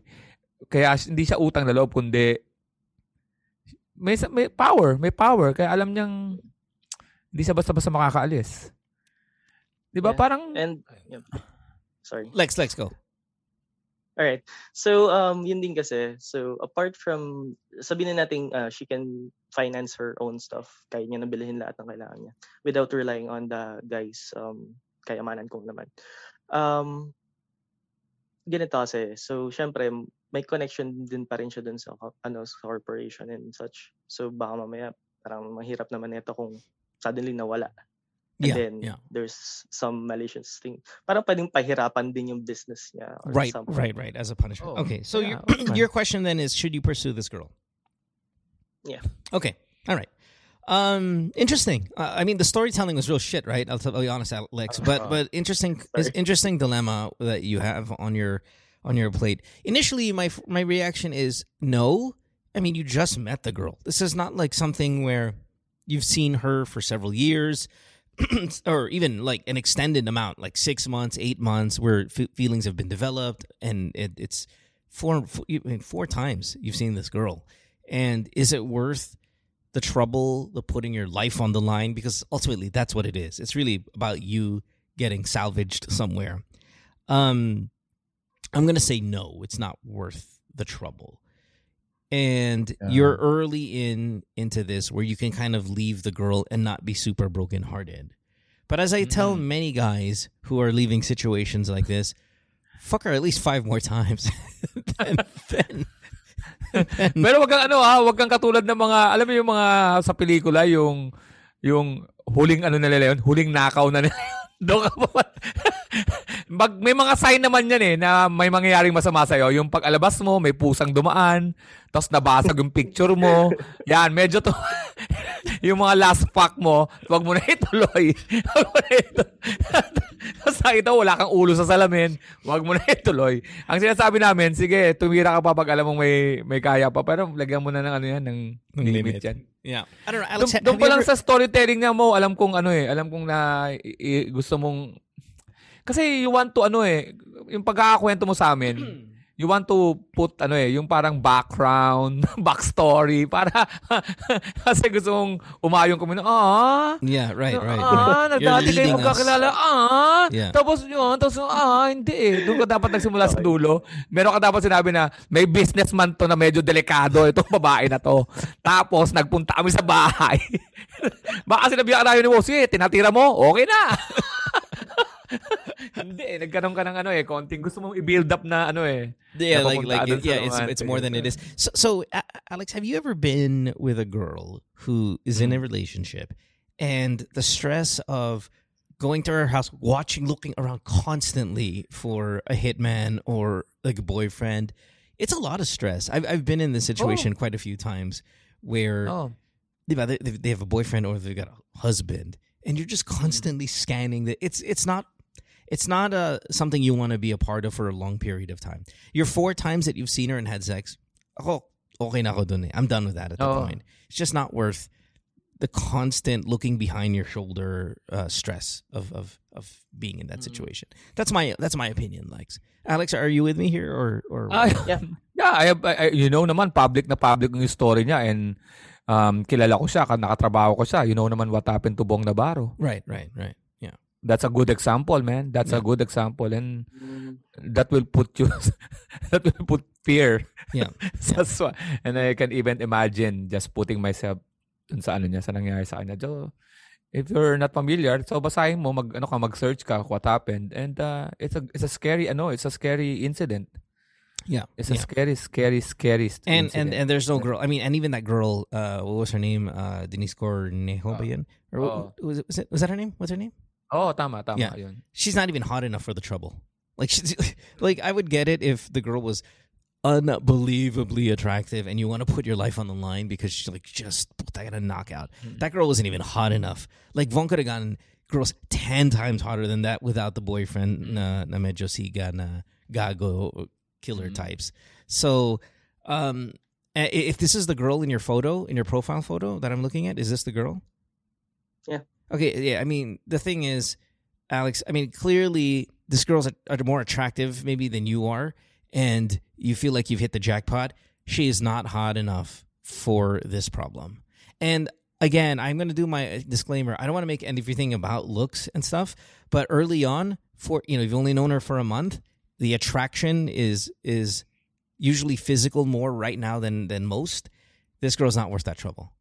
Kaya hindi siya utang na loob kundi may, sa- may power, may power. Kaya alam niyang hindi siya basta-basta makakaalis. 'Di ba? Yeah. Parang And yeah. sorry. Lex, Lex, go. All right. So um yun din kasi. So apart from sabihin na natin uh, she can finance her own stuff. Kaya niya na bilhin lahat ng kailangan niya without relying on the guys um kayamanan ko naman. Um ganito kasi. So syempre may connection din pa rin siya dun sa ano sa corporation and such. So baka mamaya parang mahirap naman ito kung suddenly nawala. And Yeah, then yeah. there's some malicious thing. Parang pwedeng pahirapan din yung business niya. Or Right, something. right, right. As a punishment. Oh, okay, so yeah, your okay. your question then is, should you pursue this girl? Yeah. Okay. All right. Um, interesting. Uh, I mean, the storytelling was real shit, right? I'll, tell, I'll be honest, Alex. But but interesting, is interesting dilemma that you have on your on your plate. Initially, my my reaction is no. I mean, you just met the girl. This is not like something where you've seen her for several years. or even like an extended amount, like six months, eight months, where f- feelings have been developed, and it, it's four, times you've seen this girl, and is it worth the trouble, the putting your life on the line? Because ultimately, that's what it is. It's really about you getting salvaged somewhere. Um, I'm gonna say no. It's not worth the trouble. And you're early in into this where you can kind of leave the girl and not be super brokenhearted. But as I tell mm-hmm. many guys who are leaving situations like this, fuck her at least five more times. then, then, Pero wag kang ano ha, wag kang katulad ng mga, alam mo yung mga sa pelikula, yung, yung huling ano nila yun, huling nakaw na nila. Doon ka pa. Mag, may mga sign naman yan eh, na may mangyayaring masama sa'yo. Yung pag alabas mo, may pusang dumaan, tapos nabasag yung picture mo. Yan, medyo to. yung mga last pack mo, wag mo na ituloy. wag mo na ituloy. Tapos nakita mo, wala kang ulo sa salamin, wag mo na ituloy. Ang sinasabi namin, sige, tumira ka pa pag alam mong may, may kaya pa, pero lagyan mo na ng ano yan, ng, Ng limit, limit. yan. yeah. I don't know. Doon Alex, doon have pa you lang ever- sa storytelling niya mo, alam kong ano eh, alam kong na i- i- gusto mong kasi you want to ano eh, yung pagkakakwento mo sa amin, you want to put ano eh, yung parang background, backstory para kasi gusto mong umayong kami na ah, Yeah, right, right. Ah, right. Nagdati kayo magkakilala. Ah, Yeah. tapos yun, tapos ah, hindi eh. Doon ka dapat nagsimula sa dulo. Meron ka dapat sinabi na may businessman to na medyo delikado itong babae na to. Tapos nagpunta kami sa bahay. Baka sinabi ka namin ni Boss, eh, tinatira mo, okay na. hindi eh, nagkaroon ka ng ano eh, konting gusto mong i-build up na ano eh. Yeah, like like sa yeah, it's it's more than it is. So, so Alex, have you ever been with a girl who is in a relationship, and the stress of going to her house, watching, looking around constantly for a hitman or like a boyfriend? It's a lot of stress. I've I've been in this situation quite a few times where Oh. they, they they have a boyfriend or they've got a husband, and you're just constantly scanning that. It's it's not it's not uh, something you want to be a part of for a long period of time. Your four times that you've seen her and had sex, oh, okay na ako dun eh. I'm done with that at that Oh. point. It's just not worth the constant looking behind your shoulder uh, stress of, of of being in that situation. That's my that's my opinion, Lex. Alex, are you with me here or or Ah, Yeah. yeah, I, I, I- you know naman, public na public yung story niya and um, kilala ko siya, ka- nakatrabaho ko siya. You know naman what happened to Vhong Navarro. right, right, right. Yeah. That's a good example, man. That's a good example and that will put you, that will put fear. Yeah. sa swa- And I can even imagine just putting myself sa ano niya, sa nangyari sa kanya. So, if you're not familiar, so basahin mo, mag ano ka, mag-search ka what happened and uh, it's a it's a scary ano, it's a scary incident. Yeah, It's a yeah. scary, scary, scary and and incident. and there's no girl. I mean, and even that girl, uh, what was her name? Uh, Deniece Cornejo yun? Or oh. was it, was it was that her name? What's her name? Oh, tama, tama Yeah. yun. She's not even hot enough for the trouble. Like she's like I would get it if the girl was unbelievably attractive and you want to put your life on the line because she's like just I got a knockout. Mm-hmm. That girl wasn't even hot enough. Like Vhong could have gotten girls ten times hotter than that without the boyfriend mm-hmm. na, na medyo siga na gago killer mm-hmm. types. So um eh, if this is the girl in your photo, in your profile photo that I'm looking at, is this the girl? Yeah. Okay, yeah. I mean, the thing is, Alex, I mean, clearly this girl's are, are more attractive maybe than you are, and you feel like you've hit the jackpot. She is not hot enough for this problem. And again, I'm going to do my uh, disclaimer. I don't want to make everything about looks and stuff, but early on, for you know, you've only known her for a month, the attraction is is usually physical more right now than than most. This girl's not worth that trouble.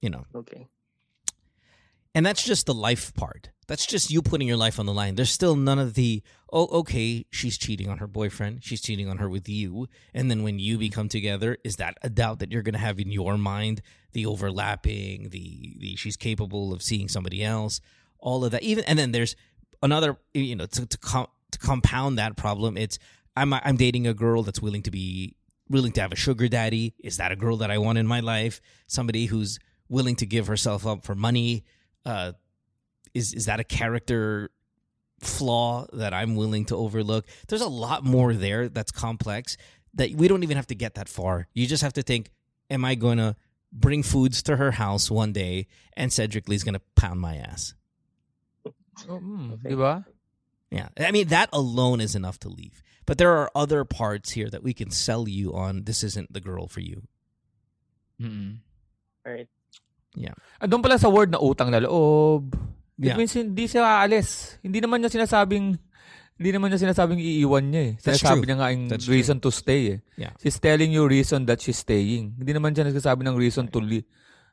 You know. Okay. And that's just the life part. That's just you putting your life on the line. There's still none of the, oh, okay, she's cheating on her boyfriend. She's cheating on her with you. And then when you become together, is that a doubt that you're going to have in your mind? The overlapping, the, the she's capable of seeing somebody else, all of that. Even And then there's another, you know, to, to, com- to compound that problem, it's, I'm, I'm dating a girl that's willing to be, willing to have a sugar daddy. Is that a girl that I want in my life? Somebody who's willing to give herself up for money uh, is is that a character flaw that I'm willing to overlook? There's a lot more there that's complex that we don't even have to get that far. You just have to think, am I going to bring foods to her house one day and Cedric Lee's going to pound my ass? Oh, mm, Okay. Yeah. I mean, that alone is enough to leave. But there are other parts here that we can sell you on this isn't the girl for you. Mm-mm. Alright. Ah, doon pala sa word na utang na loob. It Yeah. means hindi siya aalis. Hindi naman niya sinasabing hindi naman niya sinasabing iiwan niya eh. That's Sinasabi true. niya nga yung That's true. reason to stay eh. Yeah. She's telling you reason that she's staying. Hindi naman siya nagsasabi ng reason to leave.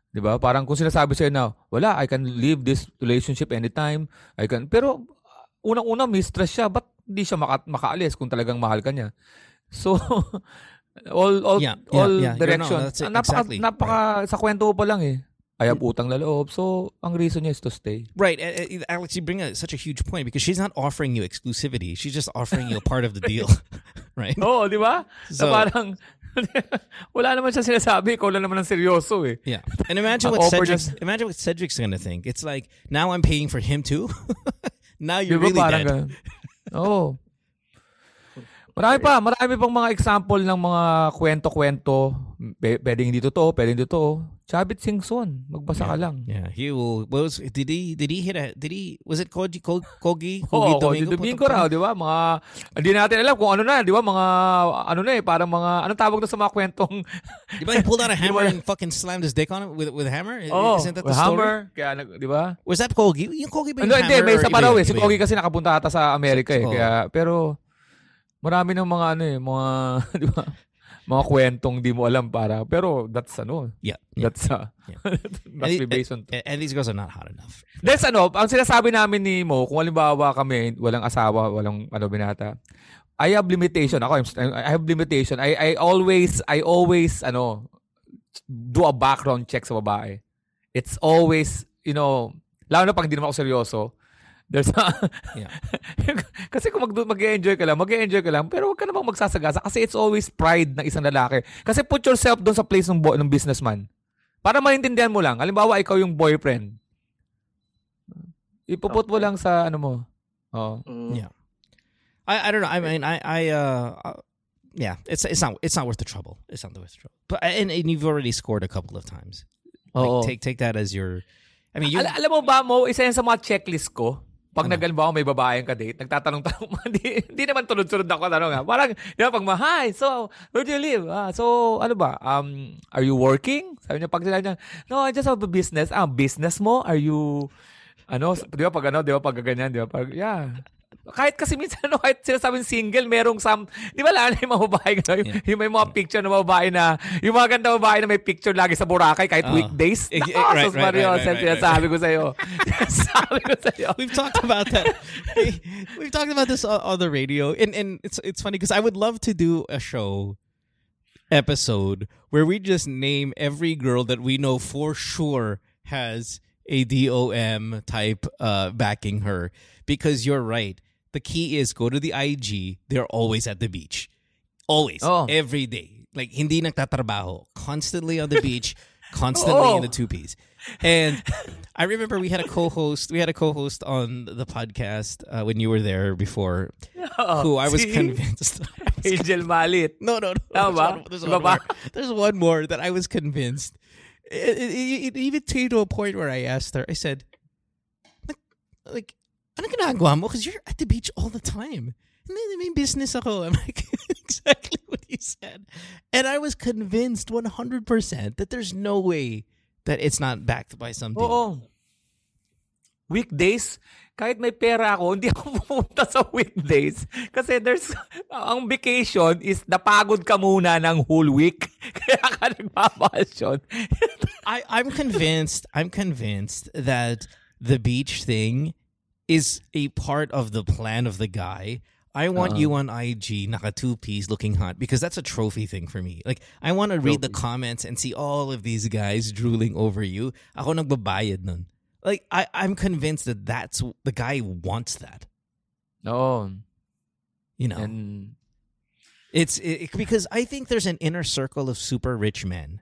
'Di ba? Parang kung sinasabi sa'yo na, wala, I can leave this relationship anytime. I can pero uh, unang-una mistress siya, ba't hindi siya maka- makaalis kung talagang mahal ka niya? So all all Yeah, yeah, all yeah. You're- no, direction. it. Ah, napaka, Exactly. napaka sa kwento pa lang eh. I have utang na loob. So, ang reason niya is to stay. Right, uh, Alex, you bring a, such a huge point because she's not offering you exclusivity. She's just offering you a part of the deal, right? Oo, di ba? So- na parang, wala naman siya sinasabi. Ikaw lang naman ang seryoso eh. Yeah, and imagine what Cedric's just- imagine what Cedric's gonna think. It's like now I'm paying for him too. now you're ba really dead. ganun? Oo. Marami pa, marami pang mga example ng mga kwento-kwento. P- pwedeng hindi totoo, pwedeng totoo. Chabit Singson, magbasa ka lang. Yeah, he will. Was did he? Did he hit a? Did he? Was it Koji? Ko- Kogi? Oo, Kogi oh, Domingo raw, di ba? Mga, hindi natin alam kung ano na, di ba? Mga, ano na eh, parang mga, anong tawag na sa mga kwentong, Di ba he pulled out a hammer and fucking slammed his dick on it with with a hammer? Oh, Isn't that the hammer, story? kaya, di ba? Was that Kogi? Yung Kogi ba yung Ano, hindi, hammer may or isa pa raw eh. Si Kogi kasi nakapunta ata sa Amerika eh. Kaya, pero, marami ng mga ano eh, mga, di ba? Mga kwentong di mo alam para, pero that's ano, Yeah, yeah. that's, uh, Yeah. And- be based on. And, and these girls are not hot enough. That's ano, ang sinasabi namin ni Mo, kung halimbawa kami, walang asawa, walang ano binata, I have limitation. Ako, I have limitation. I, I always, I always, ano, do a background check sa babae. It's always, you know, lalo na pag hindi naman ako seryoso, there's a, Yeah. kasi kung mag, mag-enjoy ka lang, mag-enjoy ka lang, pero wag ka namang magsasagasa kasi it's always pride ng isang lalaki. Kasi put yourself doon sa place ng, bo- ng businessman. Para maintindihan mo lang. Halimbawa, ikaw yung boyfriend. Ipuput mo Okay. lang sa ano mo. Oh. Mm. Yeah. I, I don't know. I mean, I, I, uh, uh, yeah, it's it's not it's not worth the trouble. It's not worth the trouble. But and, and you've already scored a couple of times. Like, Oo. take take that as your. I mean, you. Al- alam mo ba mo, isa yan sa mga checklist ko. Pag Ano? nagalimbawa may babaeng ka-date, nagtatanong-tanong, hindi, hindi naman tulad-sunod ako tanong ha. Parang, di ba, pag ma, hi, so, where do you live? Ah, so, ano ba, um, are you working? Sabi niya, pag sila niya, no, I just have a business. Ah, business mo? Are you, ano, di ba, pag ano, di ba, pag ganyan, di ba, pag, yeah. Kahit kasi minsan ano, kahit sila sabing single, merong some, di ba lalo yung mga babae, gano'n, yung, yung may mga picture ng mga babae na, yung mga ganda babae na may picture lagi sa Boracay kahit Oo. weekdays. Eh, eh, right, right, Mario, right, right, right, right. ko sa'yo. Sinasabi ko sa'yo. We've talked about that. We- We've talked about this on, on the radio, and and it's it's funny because I would love to do a show episode where we just name every girl that we know for sure has a DOM type uh, backing her. Because you're right. The key is go to the IG. They're always at the beach. Always. Oh. Every day. Like, hindi nagtatrabaho. Constantly on the beach. Constantly Oh. in the two-piece. And I remember we had a co-host. We had a co-host on the podcast uh, when you were there before, who I was See? convinced. Angel Malit. No, no, no. There's one, there's, one more. there's one more that I was convinced. It, it, it- it even came to a point where I asked her. I said, "Like, like ano ginagawa mo? Because you're at the beach all the time. Hindi, may business ako. I'm like, exactly what you said. And I was convinced 100% that there's no way that it's not backed by something. Oo. Weekdays, kahit may pera ako, hindi ako pupunta sa weekdays. Kasi there's, ang vacation is napagod ka muna ng whole week. Kaya ka nagbabakasyon. I, I'm convinced. I'm convinced that the beach thing is a part of the plan of the guy. I want you on IG, naka two piece, looking hot because that's a trophy thing for me. Like I want to read the comments and see all of these guys drooling over you. Ako nagbabayad nun. Like I, I'm convinced that that's the guy wants that. Oo. You know, And, it's it, because I think there's an inner circle of super rich men.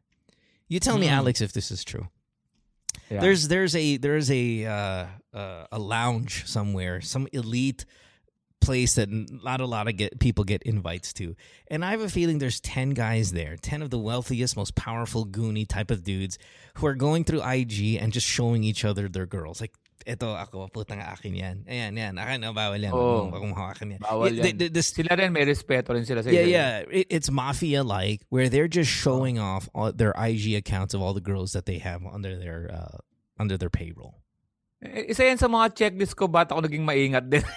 You tell me, Mm. Alex, if this is true. There's there's a there's a uh, uh, a lounge somewhere, some elite place that not a lot of get people get invites to, and I have a feeling there's ten guys there, ten of the wealthiest, most powerful, goony type of dudes who are going through IG and just showing each other their girls. Like, eto ako, putang akin yan. Ayan, yan. Akin na, bawal yan. Oo. Huwag mong hawakan yan. Bawal yan. the- the- this- sila rin may respeto rin sila sa yeah, yeah. It, it's mafia like where they're just showing off all, their IG accounts of all the girls that they have under their uh, under their payroll. Isa yan sa mga checklist ko, ba't ako naging maingat din?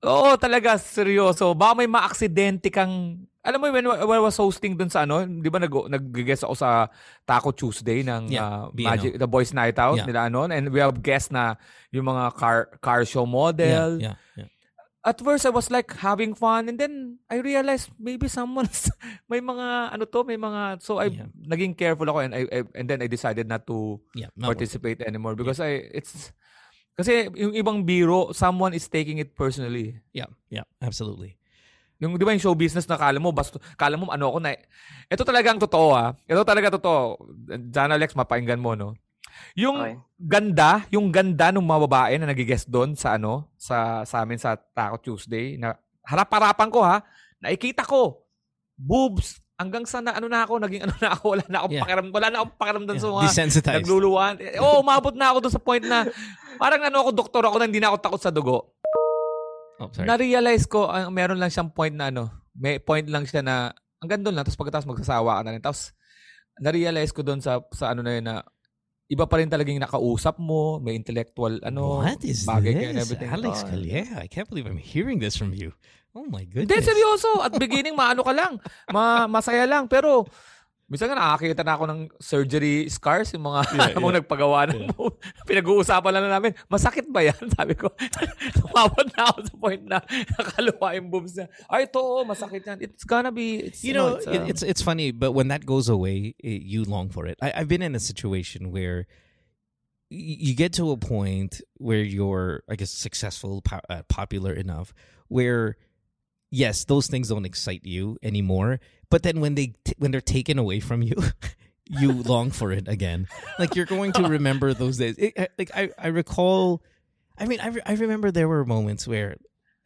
Oo, talaga, seryoso. Baka may maaksidente kang... Alam mo, when, when I was hosting dun sa ano, di ba nag, nag-guest ako sa Taco Tuesday ng Yeah, uh. Magic, The Boys Night Out Yeah. nila ano, and we have guests na yung mga car car show model. Yeah, yeah, yeah. At first, I was like having fun and then I realized maybe someone's may mga ano to, may mga so I Yeah. naging careful ako and I, I and then I decided not to Yeah, not participate anymore because I it's kasi yung ibang biro someone is taking it personally. Yeah, yeah, absolutely. Yung di ba yung show business na kala mo basta kala mo ano ako na ito talagang totoo ah. Ito talaga totoo. John Alex mapakinggan mo no. Yung Okay. ganda, yung ganda ng mga babae na nagigest doon sa ano, sa sa amin sa Taco Tuesday na harap-harapan ko ha, nakikita ko boobs hanggang sa na, ano na ako, naging ano na ako, wala na akong Yeah. pakiram, wala na akong pakiramdam sa Yeah, mga desensitized. nagluluwan. Eh, Oo, umabot na ako doon sa point na parang ano ako, doktor ako na hindi na ako takot sa dugo. Oh, sorry. Na-realize ko, ang meron lang siyang point na ano, may point lang siya na hanggang doon lang, tapos pagkatapos magsasawa ka na rin. Tapos, na-realize ko doon sa, sa ano na yun na iba pa rin talagang nakausap mo, may intellectual ano, what is bagay kayo and this? everything. Alex. Calleja. I can't believe I'm hearing this from you. Oh my Hindi, goodness. seryoso. At beginning, maano ka lang. Ma masaya lang. Pero, minsan nga nakakita na ako ng surgery scars, yung mga Yeah, mong nagpagawa ng pinag-uusapan lang na namin. Masakit ba yan? Sabi ko. Tumawad na ako sa point na nakaluwa yung boobs na. Ay, ito, oh, masakit yan. It's gonna be, it's, you know, it's, it- um, it's it's funny, but when that goes away, it, you long for it. I, I've been in a situation where you get to a point where you're, I guess, successful, po- uh, popular enough, where yes, those things don't excite you anymore. But then when they t- when they're taken away from you. You long for it again, like you're going to remember those days. It, like I, I recall, I mean, I, re- I remember there were moments where,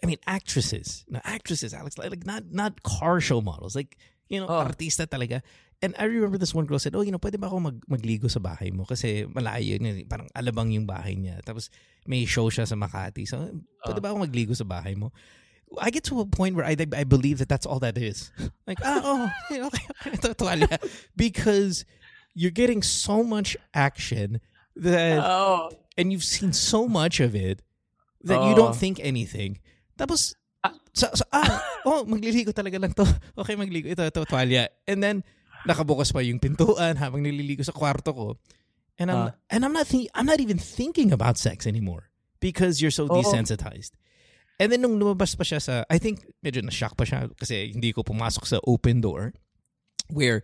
I mean, actresses, no, actresses, Alex, like, like not not car show models, like you know, Oh. artista talaga. And I remember this one girl said, oh, you know, pwede ba ako mag magligo sa bahay mo? Kasi malayo, yun, eh, parang alabang yung bahay niya. Tapos may show siya sa Makati. So, pwede oh. ba ako magligo sa bahay mo? I get to a point where I, I believe that that's all that is. Like, ah, oh, tuwalya. Because you're getting so much action that oh, and you've seen so much of it that you don't think anything. Tapos, sa, sa, ah, oh, magliligo talaga lang to. Okay, magligo. Ito, ito, tuwalya. And then, nakabukas pa yung pintuan habang nililigo sa kwarto ko. And I'm, Ah. and I'm not think, I'm not even thinking about sex anymore because you're so Oo. desensitized. And then nung lumabas pa siya sa, I think medyo na-shock pa siya kasi hindi ko pumasok sa open door where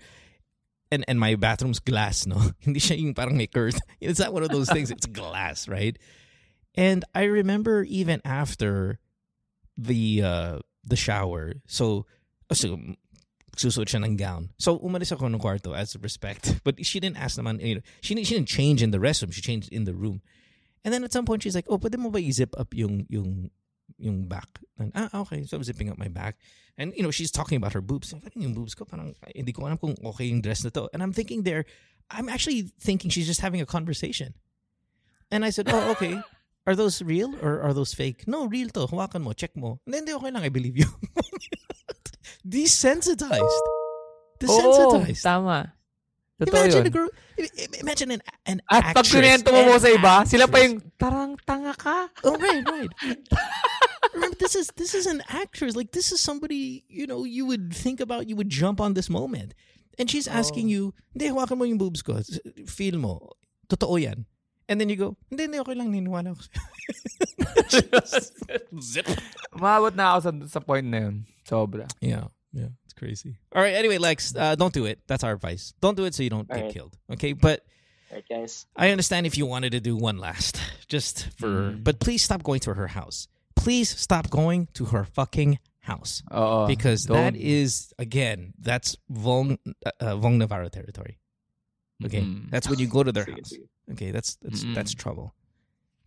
and and my bathroom's glass, no? Hindi siya yung parang may curtain. It's not one of those things. It's glass, right? And I remember even after the uh the shower, so so susuot siya ng gown. So umalis ako ng kwarto as respect. But she didn't ask naman, you know, she, she didn't change in the restroom. She changed in the room. And then at some point she's like, "Oh, pwede mo ba i-zip up yung yung yung back?" And, ah, okay. So I'm zipping up my back. And you know, she's talking about her boobs. So, parang yung boobs ko, parang hindi ko alam kung okay yung dress na to. And I'm thinking there, I'm actually thinking she's just having a conversation. And I said, "Oh, okay. Are those real or are those fake?" No, real to. Hawakan mo, check mo. And then, "Hindi, okay lang, I believe you." Desensitized. Desensitized. tama. Totoo Imagine yun. a girl. Imagine an an At pag actress. kunento mo mo sa iba, sila pa yung, tarang tanga ka. Oh right, right. Remember, this is this is an actress. Like this is somebody you know you would think about. You would jump on this moment, and she's asking you, "Hindi, hawakan mo yung boobs ko. S- Feel mo. Totoo yan." And then you go, "Hindi, hindi, okay lang. Niniwala ko." Zip. Umabot na ako sa, sa point na yun. Sobra. Yeah, yeah, it's crazy. All right. Anyway, Lex, uh, don't do it. That's our advice. Don't do it so you don't All get right. killed. Okay, but. Right, guys. I understand if you wanted to do one last, just for, Mm. but please stop going to her house. Please stop going to her fucking house Oo. because don't- that is again, that's Vhong uh, uh, Vhong Navarro territory. Okay, Mm. that's when you go to their house. Okay, that's that's Mm-mm. that's trouble.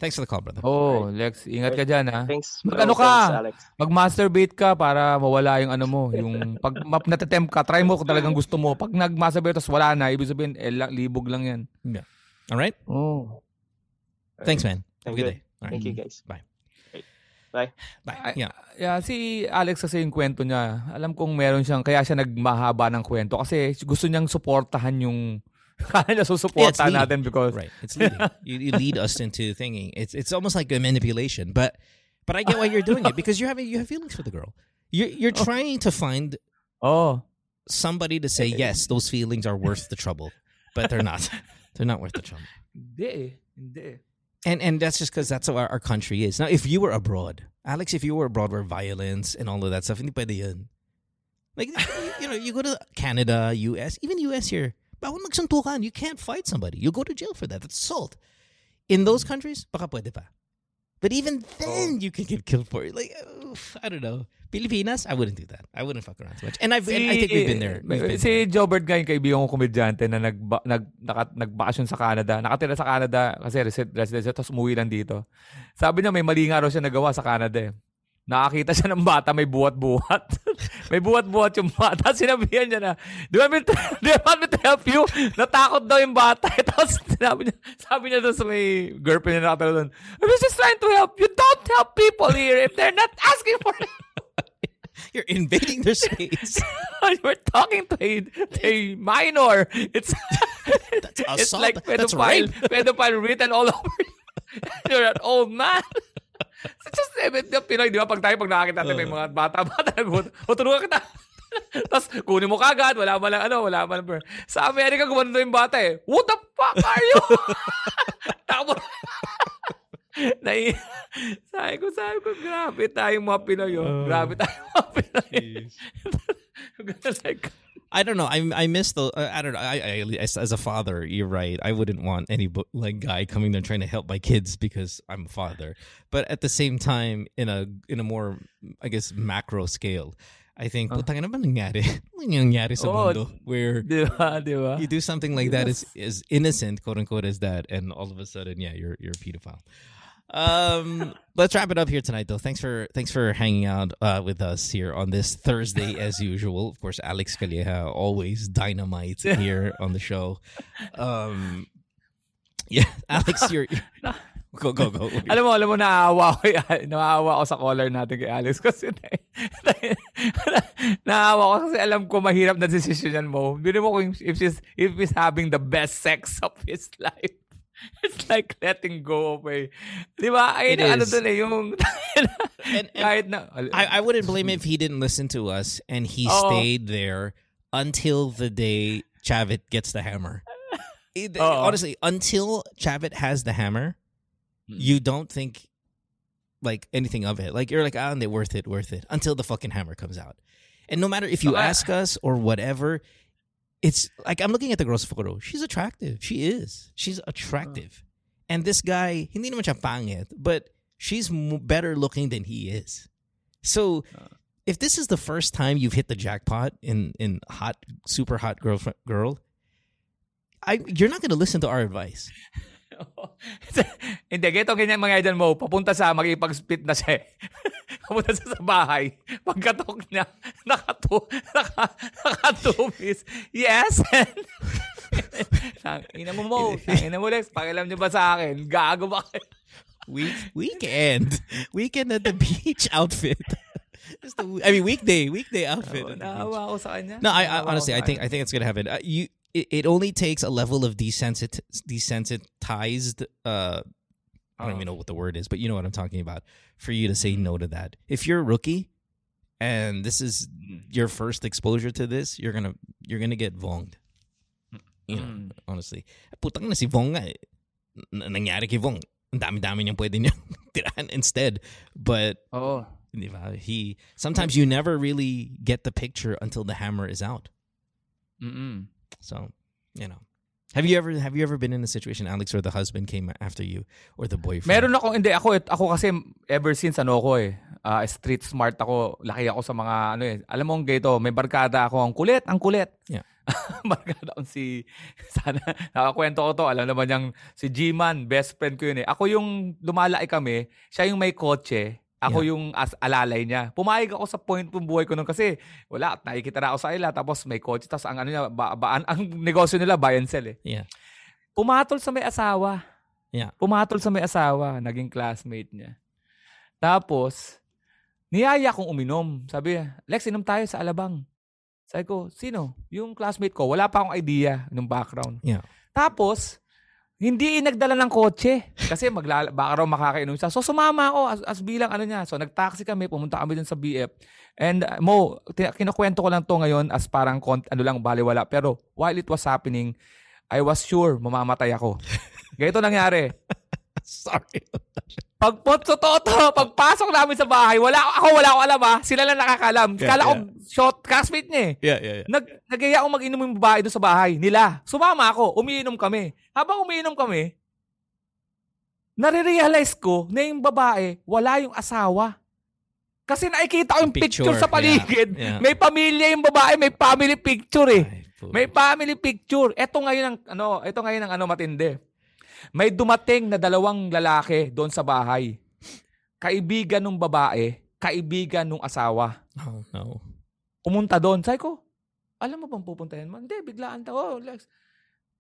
Thanks for the call, brother. Oh, Lex, ingat ka dyan ha. Thanks. Mag- ano bro. Thanks, ka? Alex. Mag-masturbate ka para mawala yung ano mo. Yung pag map natatempt ka, try mo kung talagang gusto mo. Pag nag-masturbate tapos wala na, ibig sabihin, eh, la- libog lang yan. All right, Oh. thanks, man. Have a I'm good good. day. All right. Thank you, guys. Bye. Bye. Bye. Yeah. Yeah, si Alex kasi yung kwento niya, alam kong meron siyang, kaya siya nagmahaba ng kwento kasi gusto niyang suportahan yung, kaya niya susuportahan leading. natin because, Right. It's leading. you, you lead us into thinking. It's it's almost like a manipulation. But but I get why you're doing it because you're having you have feelings for the girl. You're you're trying to find oh, somebody to say yes, those feelings are worth the trouble, but they're not. they're not worth the trouble. hindi eh, hindi eh. And and that's just because that's how our, our country is. Now, if you were abroad, Alex, if you were abroad where violence and all of that stuff, hindi pwede yun. Like you know, you go to Canada, US, even US here. Bawal magsuntukan. You can't fight somebody. You go to jail for that. That's assault. In those countries, baka pwede pa. But even oh. then, you can get killed for it. Like, oof, I don't know. Pilipinas, I wouldn't do that. I wouldn't fuck around too much. And, I've, and I think we've been there. We've been si there. Jobert nga yung kaibigan kong komedyante na nag, nag, naka, nagbakasyon sa Canada. Nakatira sa Canada kasi resident, resident siya, tapos umuwi lang dito. Sabi niya may mali nga raw siya nagawa sa Canada eh. Nakakita siya ng bata may buhat-buhat. may buhat-buhat yung bata. Sinabihan niya na, do you want me to, do you want me to help you? Natakot daw yung bata. Tapos sinabi niya, sabi niya doon sa may girlfriend niya nakatalo doon, I was just trying to help. You don't help people here if they're not asking for it. You're invading their space. We're talking to a, to a minor. It's That's it's assault. like That's pedophile, rape. pedophile written all over you. You're an old man. Just, eh, Pinoy, di ba? Pag tayo, pag nakakita natin, may mga bata-bata, nag- o tulungan kita. Tapos, kunin mo kagad, wala man lang, ano, wala man lang. Sa Amerika, gumano yung bata eh. What the fuck are you? Tapos, Nai, sabi ko, sabi ko, grabe tayong mga Pinoy. Oh. Grabe tayong mga Pinoy. like, I don't know. I I miss the. Uh, I don't know. I, I as, as a father, you're right. I wouldn't want any bo- like guy coming there trying to help my kids because I'm a father. But at the same time, in a in a more I guess macro scale, I think putang ina ba nangyari? Nangyari sa Oh, mundo where di ba, di ba? you do something like that is is innocent, quote unquote, as that, and all of a sudden, yeah, you're you're a pedophile. Um, let's wrap it up here tonight, though. Thanks for thanks for hanging out uh, with us here on this Thursday, as usual. Of course, Alex Calleja always dynamite here on the show. Um, yeah, Alex, you're, you're go go go. alam mo, alam mo, naawa ko, naawa ko sa caller natin kay Alex kasi na, naawa ko kasi alam ko mahirap na decision mo. Bili mo kung if she's, if he's having the best sex of his life. It's like letting go of a, di ba? Ay, ano dun eh, yung, And, and kahit na, I, I wouldn't blame him if he didn't listen to us and he Oo. stayed there until the day Chavit gets the hammer. It- Oo. honestly, until Chavit has the hammer, Mm. you don't think like anything of it. Like you're like, ah, they worth it, worth it until the fucking hammer comes out. And no matter if you So, ask us or whatever, it's like I'm looking at the girl's photo. She's attractive. She is. She's attractive. And this guy, hindi naman siya pangit, but she's better looking than he is. So if this is the first time you've hit the jackpot in in hot super hot girl girl, I you're not going to listen to our advice. Hindi, geto ganyan mga idol mo, papunta sa makipag-split na siya. eh. papunta sa, sa bahay. Pagkatok niya, nakatu, naka, nakatumis. Yes! Ina mo mo, ina mo Lex, pakialam niyo ba sa akin? Gago ba kayo? Week weekend weekend at the beach outfit. Just the, I mean weekday weekday outfit. beach. Naawa ako sa kanya. No, I, I honestly, I think. I think it's gonna happen. Uh, you, it, it only takes a level of desensit desensitized. Uh, I don't even know what the word is, but you know what I'm talking about. For you to say no to that, if you're a rookie, and this is your first exposure to this, you're gonna you're gonna get vonged. You know, Mm. honestly, putang na si Vhong nga. eh. Nangyari kay Vhong. Ang dami-dami niyang pwede niyang tirahan instead. But oh. He sometimes you never really get the picture until the hammer is out. Mm-mm. So, you know. Have you ever have you ever been in a situation, Alex, where the husband came after you or the boyfriend? Meron ako, hindi, ako, ako kasi ever since ano ko eh, ah, street smart ako, laki ako sa mga ano eh. Alam mo, gito, may barkada ako, ang kulit, ang kulit. Yeah. barkada akong si, sana, nakakwento ko to, alam naman yung si G-Man, best friend ko yun eh. Ako yung lumalaki kami, siya yung may kotse, ako yung as alalay niya. Pumayag ako sa point ng buhay ko nun kasi wala, nakikita na ako sa ila, tapos may kotse, tapos ang ano niya, ba, ba- ang, ang negosyo nila, buy and sell eh. Yeah. Pumatol sa may asawa. Yeah. Pumatol sa may asawa, naging classmate niya. Tapos, niyaya kong uminom. Sabi niya, Lex, inom tayo sa Alabang. Sabi ko, sino? Yung classmate ko. Wala pa akong idea ng background. Yeah. Tapos, hindi nagdala ng kotse. Kasi magla baka raw makakainom siya. So, sumama ako as, as bilang ano niya. So, nagtaxi kami. Pumunta kami dun sa BF. And uh, Mo, kinukwento ko lang to ngayon as parang kont- ano lang, baliwala. Pero while it was happening, I was sure mamamatay ako. Ganito nangyari. Sorry. Pagpot sa toto, pagpasok namin sa bahay, wala ako wala ko alam ah. Sila lang nakakalam. Yeah, Kala ko yeah. shot classmate niya eh. Yeah, yeah, yeah. Nag nagaya akong mag-inom yung babae doon sa bahay nila. Sumama ako, umiinom kami. Habang umiinom kami, nare-realize ko na yung babae, wala yung asawa. Kasi nakikita ko yung picture, Picture, sa paligid. yeah, yeah. May pamilya yung babae, may family picture eh. Ay. May family picture. Ito ngayon ang ano, ito ngayon ang ano matindi. May dumating na dalawang lalaki doon sa bahay. Kaibigan ng babae, kaibigan ng asawa. Oh, no. Pumunta doon. Sabi ko, alam mo bang pupuntahin mo? Hindi, biglaan ta. Oh, Lex.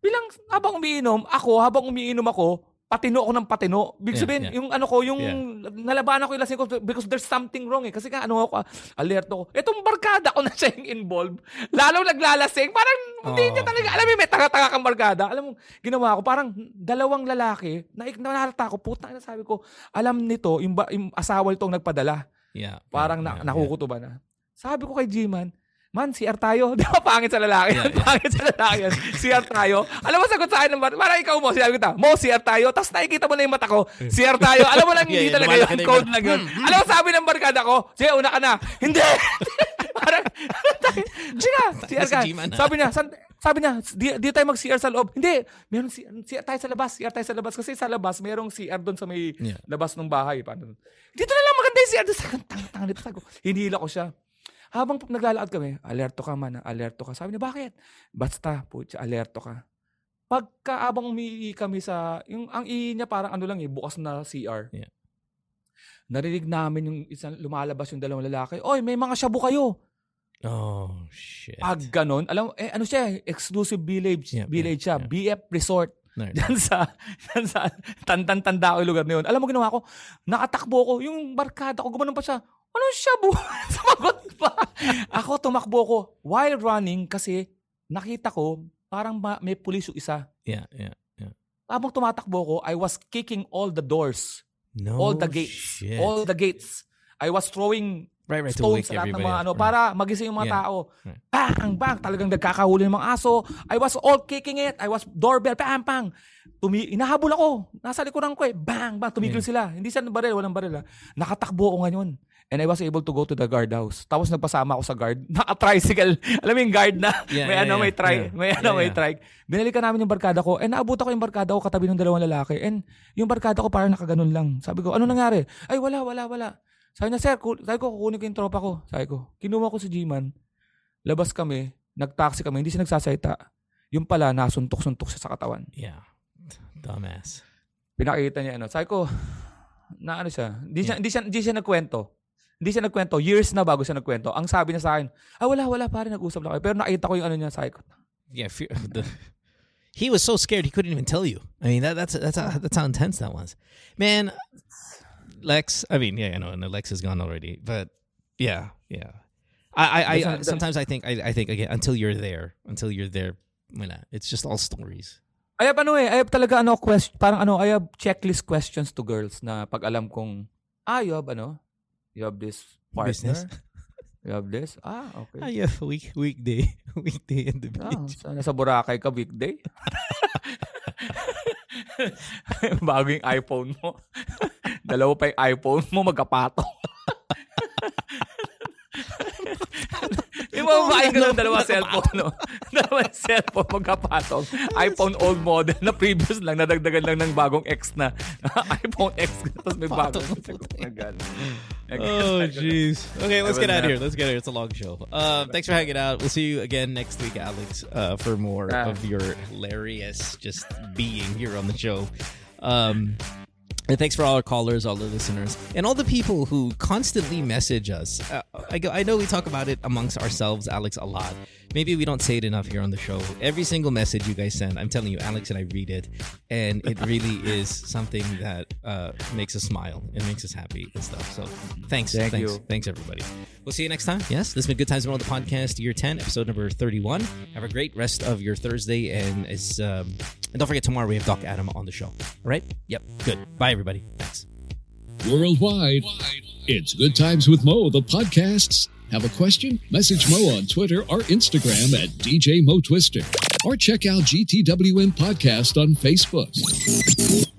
Bilang habang umiinom, ako, habang umiinom ako, patino ako ng patino. Big Yeah, sabihin, yeah. yung ano ko, yung Yeah. nalabanan ko yung lasing ko because there's something wrong eh. Kasi ka, ano ako, alerto ko. Itong barkada ko na siya yung involved. Lalong naglalasing. Parang, hindi Oh. niya talaga, alam mo, may taga-taga kang barkada. Alam mo, ginawa ko, parang dalawang lalaki, na nahalata ko, puta, na sabi ko, alam nito, yung, ba, yung asawa nitong nagpadala. Yeah. Parang yeah, na, yeah, nakukutuba na. Sabi ko kay G-Man, Man, CR tayo. Di ba pangit sa lalaki? Yeah, yeah. pangit sa lalaki. CR tayo. Alam mo, sagot sa akin ng bar- Parang ikaw mo, sinabi ko ta, Mo, CR tayo. Tapos nakikita mo na yung mata ko, CR tayo. Alam mo lang, Yeah, hindi yeah, talaga yun. Code lang yun. Alam mo, sabi ng barkada ko, sige, una ka na. Hindi! Parang, sige, CR ka. Ha? Sabi niya, san, sabi niya, di, di tayo mag-CR sa loob. Hindi, meron si, CR tayo sa labas, CR tayo sa labas. Kasi sa labas, merong CR doon sa may Yeah. labas ng bahay. Paano? Dito na lang maganda yung CR. Doon sa tang tang dito. Sabi ko, hinihila ko siya. Habang naglalakad kami, alerto ka man, alerto ka. Sabi niya, bakit? Basta, putya, alerto ka. Pagka abang umiihi kami sa, yung ang ihi niya parang ano lang eh, bukas na CR. Yeah. Narinig namin yung isang lumalabas yung dalawang lalaki, Oy, may mga shabu kayo. Oh, shit. Pag ganon, alam, eh, ano siya, eh, exclusive village, Yeah, village yeah, siya, yeah. BF Resort. No, no. Diyan sa, diyan sa tantan-tanda ko yung lugar na yun. Alam mo ginawa ko, nakatakbo ko, yung barkada ko, gumanon pa siya, ano siya bu? Sumagot pa. Ako tumakbo ko while running kasi nakita ko parang ma- may pulis yung isa. Yeah, yeah, yeah. habang tumatakbo ko, I was kicking all the doors, No all the gates, shit. all the gates. I was throwing right, right, to stones sa lahat ng mga up. ano, Right. para magising yung mga Yeah. tao. Right. Bang, bang, talagang nagkakahuli ng mga aso. I was all kicking it. I was doorbell, bang, bang. Tumi inahabol ako. Nasa likuran ko eh. Bang, bang, tumigil sila. Hindi siya baril, walang baril. ah. Nakatakbo ako ngayon. And I was able to go to the guardhouse. Tapos nagpasama ako sa guard. Naka-tricycle. Alam mo yung guard na Yeah, may yeah, ano, yeah. may tri, Yeah. may ano, Yeah, may yeah. trike. Binalikan namin yung barkada ko. And naabot ako yung barkada ko katabi ng dalawang lalaki. And yung barkada ko parang nakaganon lang. Sabi ko, ano nangyari? Ay, wala, wala, wala. Sabi niya, sir, sabi ko, kukunin ko yung tropa ko. Sabi ko, kinuha ko si G-Man. Labas kami, nag-taxi kami, hindi siya nagsasalita. Yung pala, nasuntok-suntok siya sa katawan. Yeah. Dumbass. Pinakita niya ano. Sabi ko, na ano siya, hindi siya, hindi siya, hindi siya nagkwento. Hindi siya nagkwento. Years na bago siya nagkwento. Ang sabi niya sa akin, ah wala, wala, pare, nag-usap lang kayo. Pero nakita ko yung ano niya, sabi ko, Yeah, fear, the, he was so scared he couldn't even tell you. I mean, that, that's that's how, that's how intense that was. Man, Lex. I mean, yeah, I know, and Lex is gone already, but yeah, yeah. I, I, I, sometimes I think I, I think again until you're there, until you're there, wala. It's just all stories. I have ano eh, have talaga ano, quest, parang ano, I have checklist questions to girls na pag alam kong, you have ano, you have this partner, Business. you have this, ah, okay. Ah, yeah, week weekday, weekday in the Ah, beach. sana sa Boracay ka weekday. Bago yung iPhone mo. Dalawa pa yung iPhone mo, magkapatong. Yung mga babae ka ng dalawa cellphone, no? Dalawa cellphone, magkapatong. iPhone old model na previous lang, nadagdagan lang ng bagong X na. iPhone X, tapos may bagong. Oh, jeez. Okay, let's get out of here. Let's get out of here. It's a long show. Uh, thanks for hanging out. We'll see you again next week, Alex, uh, for more Ah. of your hilarious just being here on the show. Um, and thanks for all our callers, all the listeners, and all the people who constantly message us. Uh, I, I know we talk about it amongst ourselves, Alex, a lot. Maybe we don't say it enough here on the show. Every single message you guys send, I'm telling you, Alex and I read it, and it really is something that uh, makes us smile and makes us happy and stuff. So thanks, Thank thanks, you. thanks everybody. We'll see you next time. Yes, this has been Good Times on the podcast, year 10, episode number 31. Have a great rest of your Thursday, and it's um, and don't forget tomorrow we have Doc Adam on the show. All right? Yep. Good. Bye everybody. Thanks. Worldwide, it's Good Times with Mo, the podcasts. Have a question? Message Mo on Twitter or Instagram at DJ Mo Twister. Or check out GTWN Podcast on Facebook.